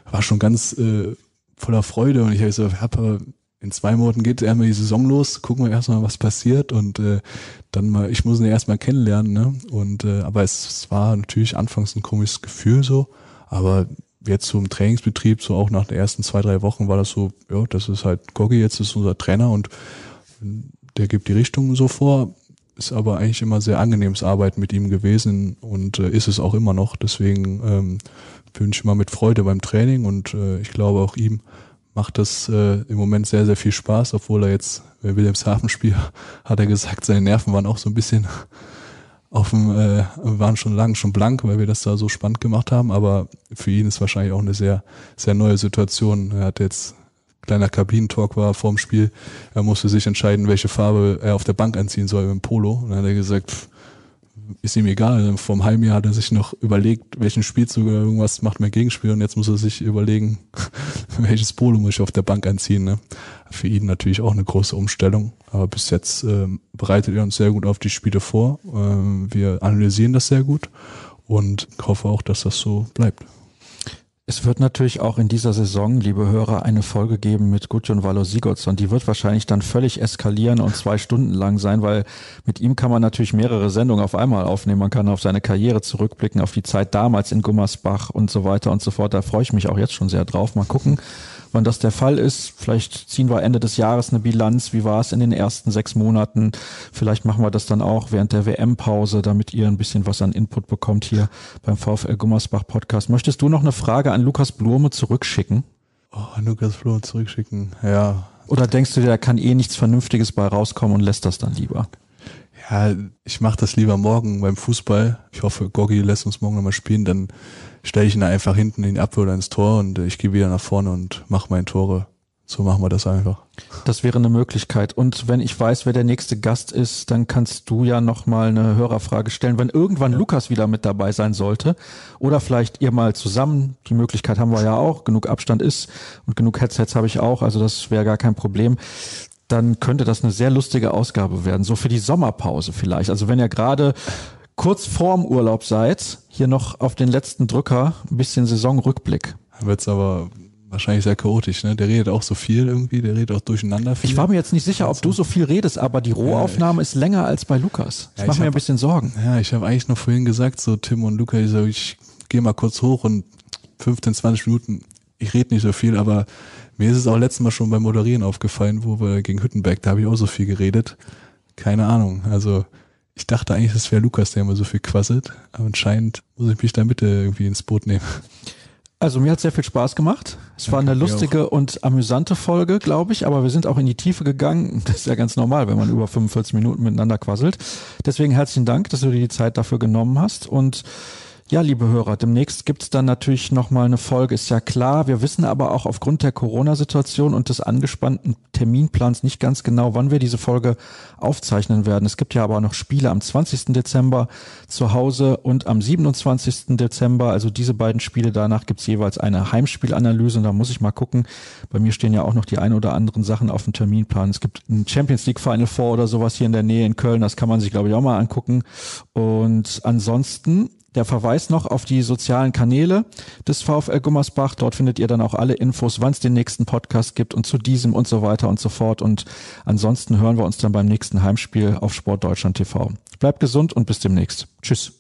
war schon ganz äh, voller Freude und ich habe so, Papa, in zwei Monaten geht erstmal die Saison los, gucken wir erstmal, was passiert und äh, dann mal, ich muss ihn erstmal kennenlernen, ne? Und äh, aber es, es war natürlich anfangs ein komisches Gefühl so, aber jetzt zum Trainingsbetrieb, so auch nach den ersten zwei, drei Wochen war das so, ja, das ist halt Goggi, jetzt ist unser Trainer und der gibt die Richtung so vor. Ist aber eigentlich immer sehr angenehmes Arbeiten mit ihm gewesen und äh, ist es auch immer noch. Deswegen ähm, bin ich immer mit Freude beim Training und äh, ich glaube auch ihm macht das äh, im Moment sehr, sehr viel Spaß, obwohl er jetzt bei Wilhelmshaven-Spiel (laughs) hat er gesagt, seine Nerven waren auch so ein bisschen (laughs) auf dem, äh, waren schon lang schon blank, weil wir das da so spannend gemacht haben, aber für ihn ist wahrscheinlich auch eine sehr, sehr neue Situation. Er hat jetzt kleiner Kabinentalk war vorm Spiel. Er musste sich entscheiden, welche Farbe er auf der Bank anziehen soll im Polo. Und dann hat er gesagt, pff, ist ihm egal. Vor einem halben Jahr hat er sich noch überlegt, welchen Spielzug oder irgendwas macht mein Gegenspiel und jetzt muss er sich überlegen, (laughs) welches Polo muss ich auf der Bank anziehen. Ne? Für ihn natürlich auch eine große Umstellung, aber bis jetzt äh, bereitet er uns sehr gut auf die Spiele vor. Äh, wir analysieren das sehr gut und hoffe auch, dass das so bleibt. Es wird natürlich auch in dieser Saison, liebe Hörer, eine Folge geben mit Gudjon Valo Sigurdsson. Die wird wahrscheinlich dann völlig eskalieren und zwei Stunden lang sein, weil mit ihm kann man natürlich mehrere Sendungen auf einmal aufnehmen. Man kann auf seine Karriere zurückblicken, auf die Zeit damals in Gummersbach und so weiter und so fort. Da freue ich mich auch jetzt schon sehr drauf. Mal gucken, wann das der Fall ist. Vielleicht ziehen wir Ende des Jahres eine Bilanz. Wie war es in den ersten sechs Monaten? Vielleicht machen wir das dann auch während der WM-Pause, damit ihr ein bisschen was an Input bekommt hier beim VfL Gummersbach Podcast. Möchtest du noch eine Frage an Lukas Blume zurückschicken? Oh, Lukas Blume zurückschicken, ja. Oder denkst du, da kann eh nichts Vernünftiges bei rauskommen und lässt das dann lieber? Ja, ich mache das lieber morgen beim Fußball. Ich hoffe, Goggi lässt uns morgen nochmal spielen. Dann stelle ich ihn einfach hinten in die Abwehr oder ins Tor und ich gehe wieder nach vorne und mache meine Tore. So machen wir das einfach. Das wäre eine Möglichkeit. Und wenn ich weiß, wer der nächste Gast ist, dann kannst du ja nochmal eine Hörerfrage stellen, wenn irgendwann ja. Lukas wieder mit dabei sein sollte. Oder vielleicht ihr mal zusammen. Die Möglichkeit haben wir ja auch. Genug Abstand ist und genug Headsets habe ich auch. Also das wäre gar kein Problem. Dann könnte das eine sehr lustige Ausgabe werden. So für die Sommerpause vielleicht. Also wenn ihr gerade kurz vorm Urlaub seid, hier noch auf den letzten Drücker ein bisschen Saisonrückblick. Wird's aber wahrscheinlich sehr chaotisch, ne? Der redet auch so viel irgendwie, der redet auch durcheinander viel. Ich war mir jetzt nicht sicher, ob du so viel redest, aber die Rohaufnahme ja, ist länger als bei Lukas. Ich ja, mache mir ein bisschen Sorgen. Ja, ich habe eigentlich noch vorhin gesagt, so Tim und Luca, ich, so, ich gehe mal kurz hoch und 15, 20 Minuten, ich rede nicht so viel, aber mir ist es auch letztes Mal schon beim Moderieren aufgefallen, wo wir gegen Hüttenberg, da habe ich auch so viel geredet. Keine Ahnung, also ich dachte eigentlich, es wäre Lukas, der immer so viel quasselt, aber anscheinend muss ich mich da bitte irgendwie ins Boot nehmen. Also mir hat sehr viel Spaß gemacht. Es Danke, war eine lustige und amüsante Folge, glaube ich, aber wir sind auch in die Tiefe gegangen. Das ist ja ganz normal, wenn man über 45 Minuten miteinander quasselt. Deswegen herzlichen Dank, dass du dir die Zeit dafür genommen hast und Ja, liebe Hörer, demnächst gibt's dann natürlich nochmal eine Folge, ist ja klar. Wir wissen aber auch aufgrund der Corona-Situation und des angespannten Terminplans nicht ganz genau, wann wir diese Folge aufzeichnen werden. Es gibt ja aber noch Spiele am 20. Dezember zu Hause und am 27. Dezember. Also diese beiden Spiele, danach gibt's jeweils eine Heimspielanalyse und da muss ich mal gucken. Bei mir stehen ja auch noch die ein oder anderen Sachen auf dem Terminplan. Es gibt ein Champions League Final Four oder sowas hier in der Nähe in Köln. Das kann man sich, glaube ich, auch mal angucken. Und ansonsten der Verweis noch auf die sozialen Kanäle des VfL Gummersbach. Dort findet ihr dann auch alle Infos, wann es den nächsten Podcast gibt und zu diesem und so weiter und so fort. Und ansonsten hören wir uns dann beim nächsten Heimspiel auf Sportdeutschland TV. Bleibt gesund und bis demnächst. Tschüss.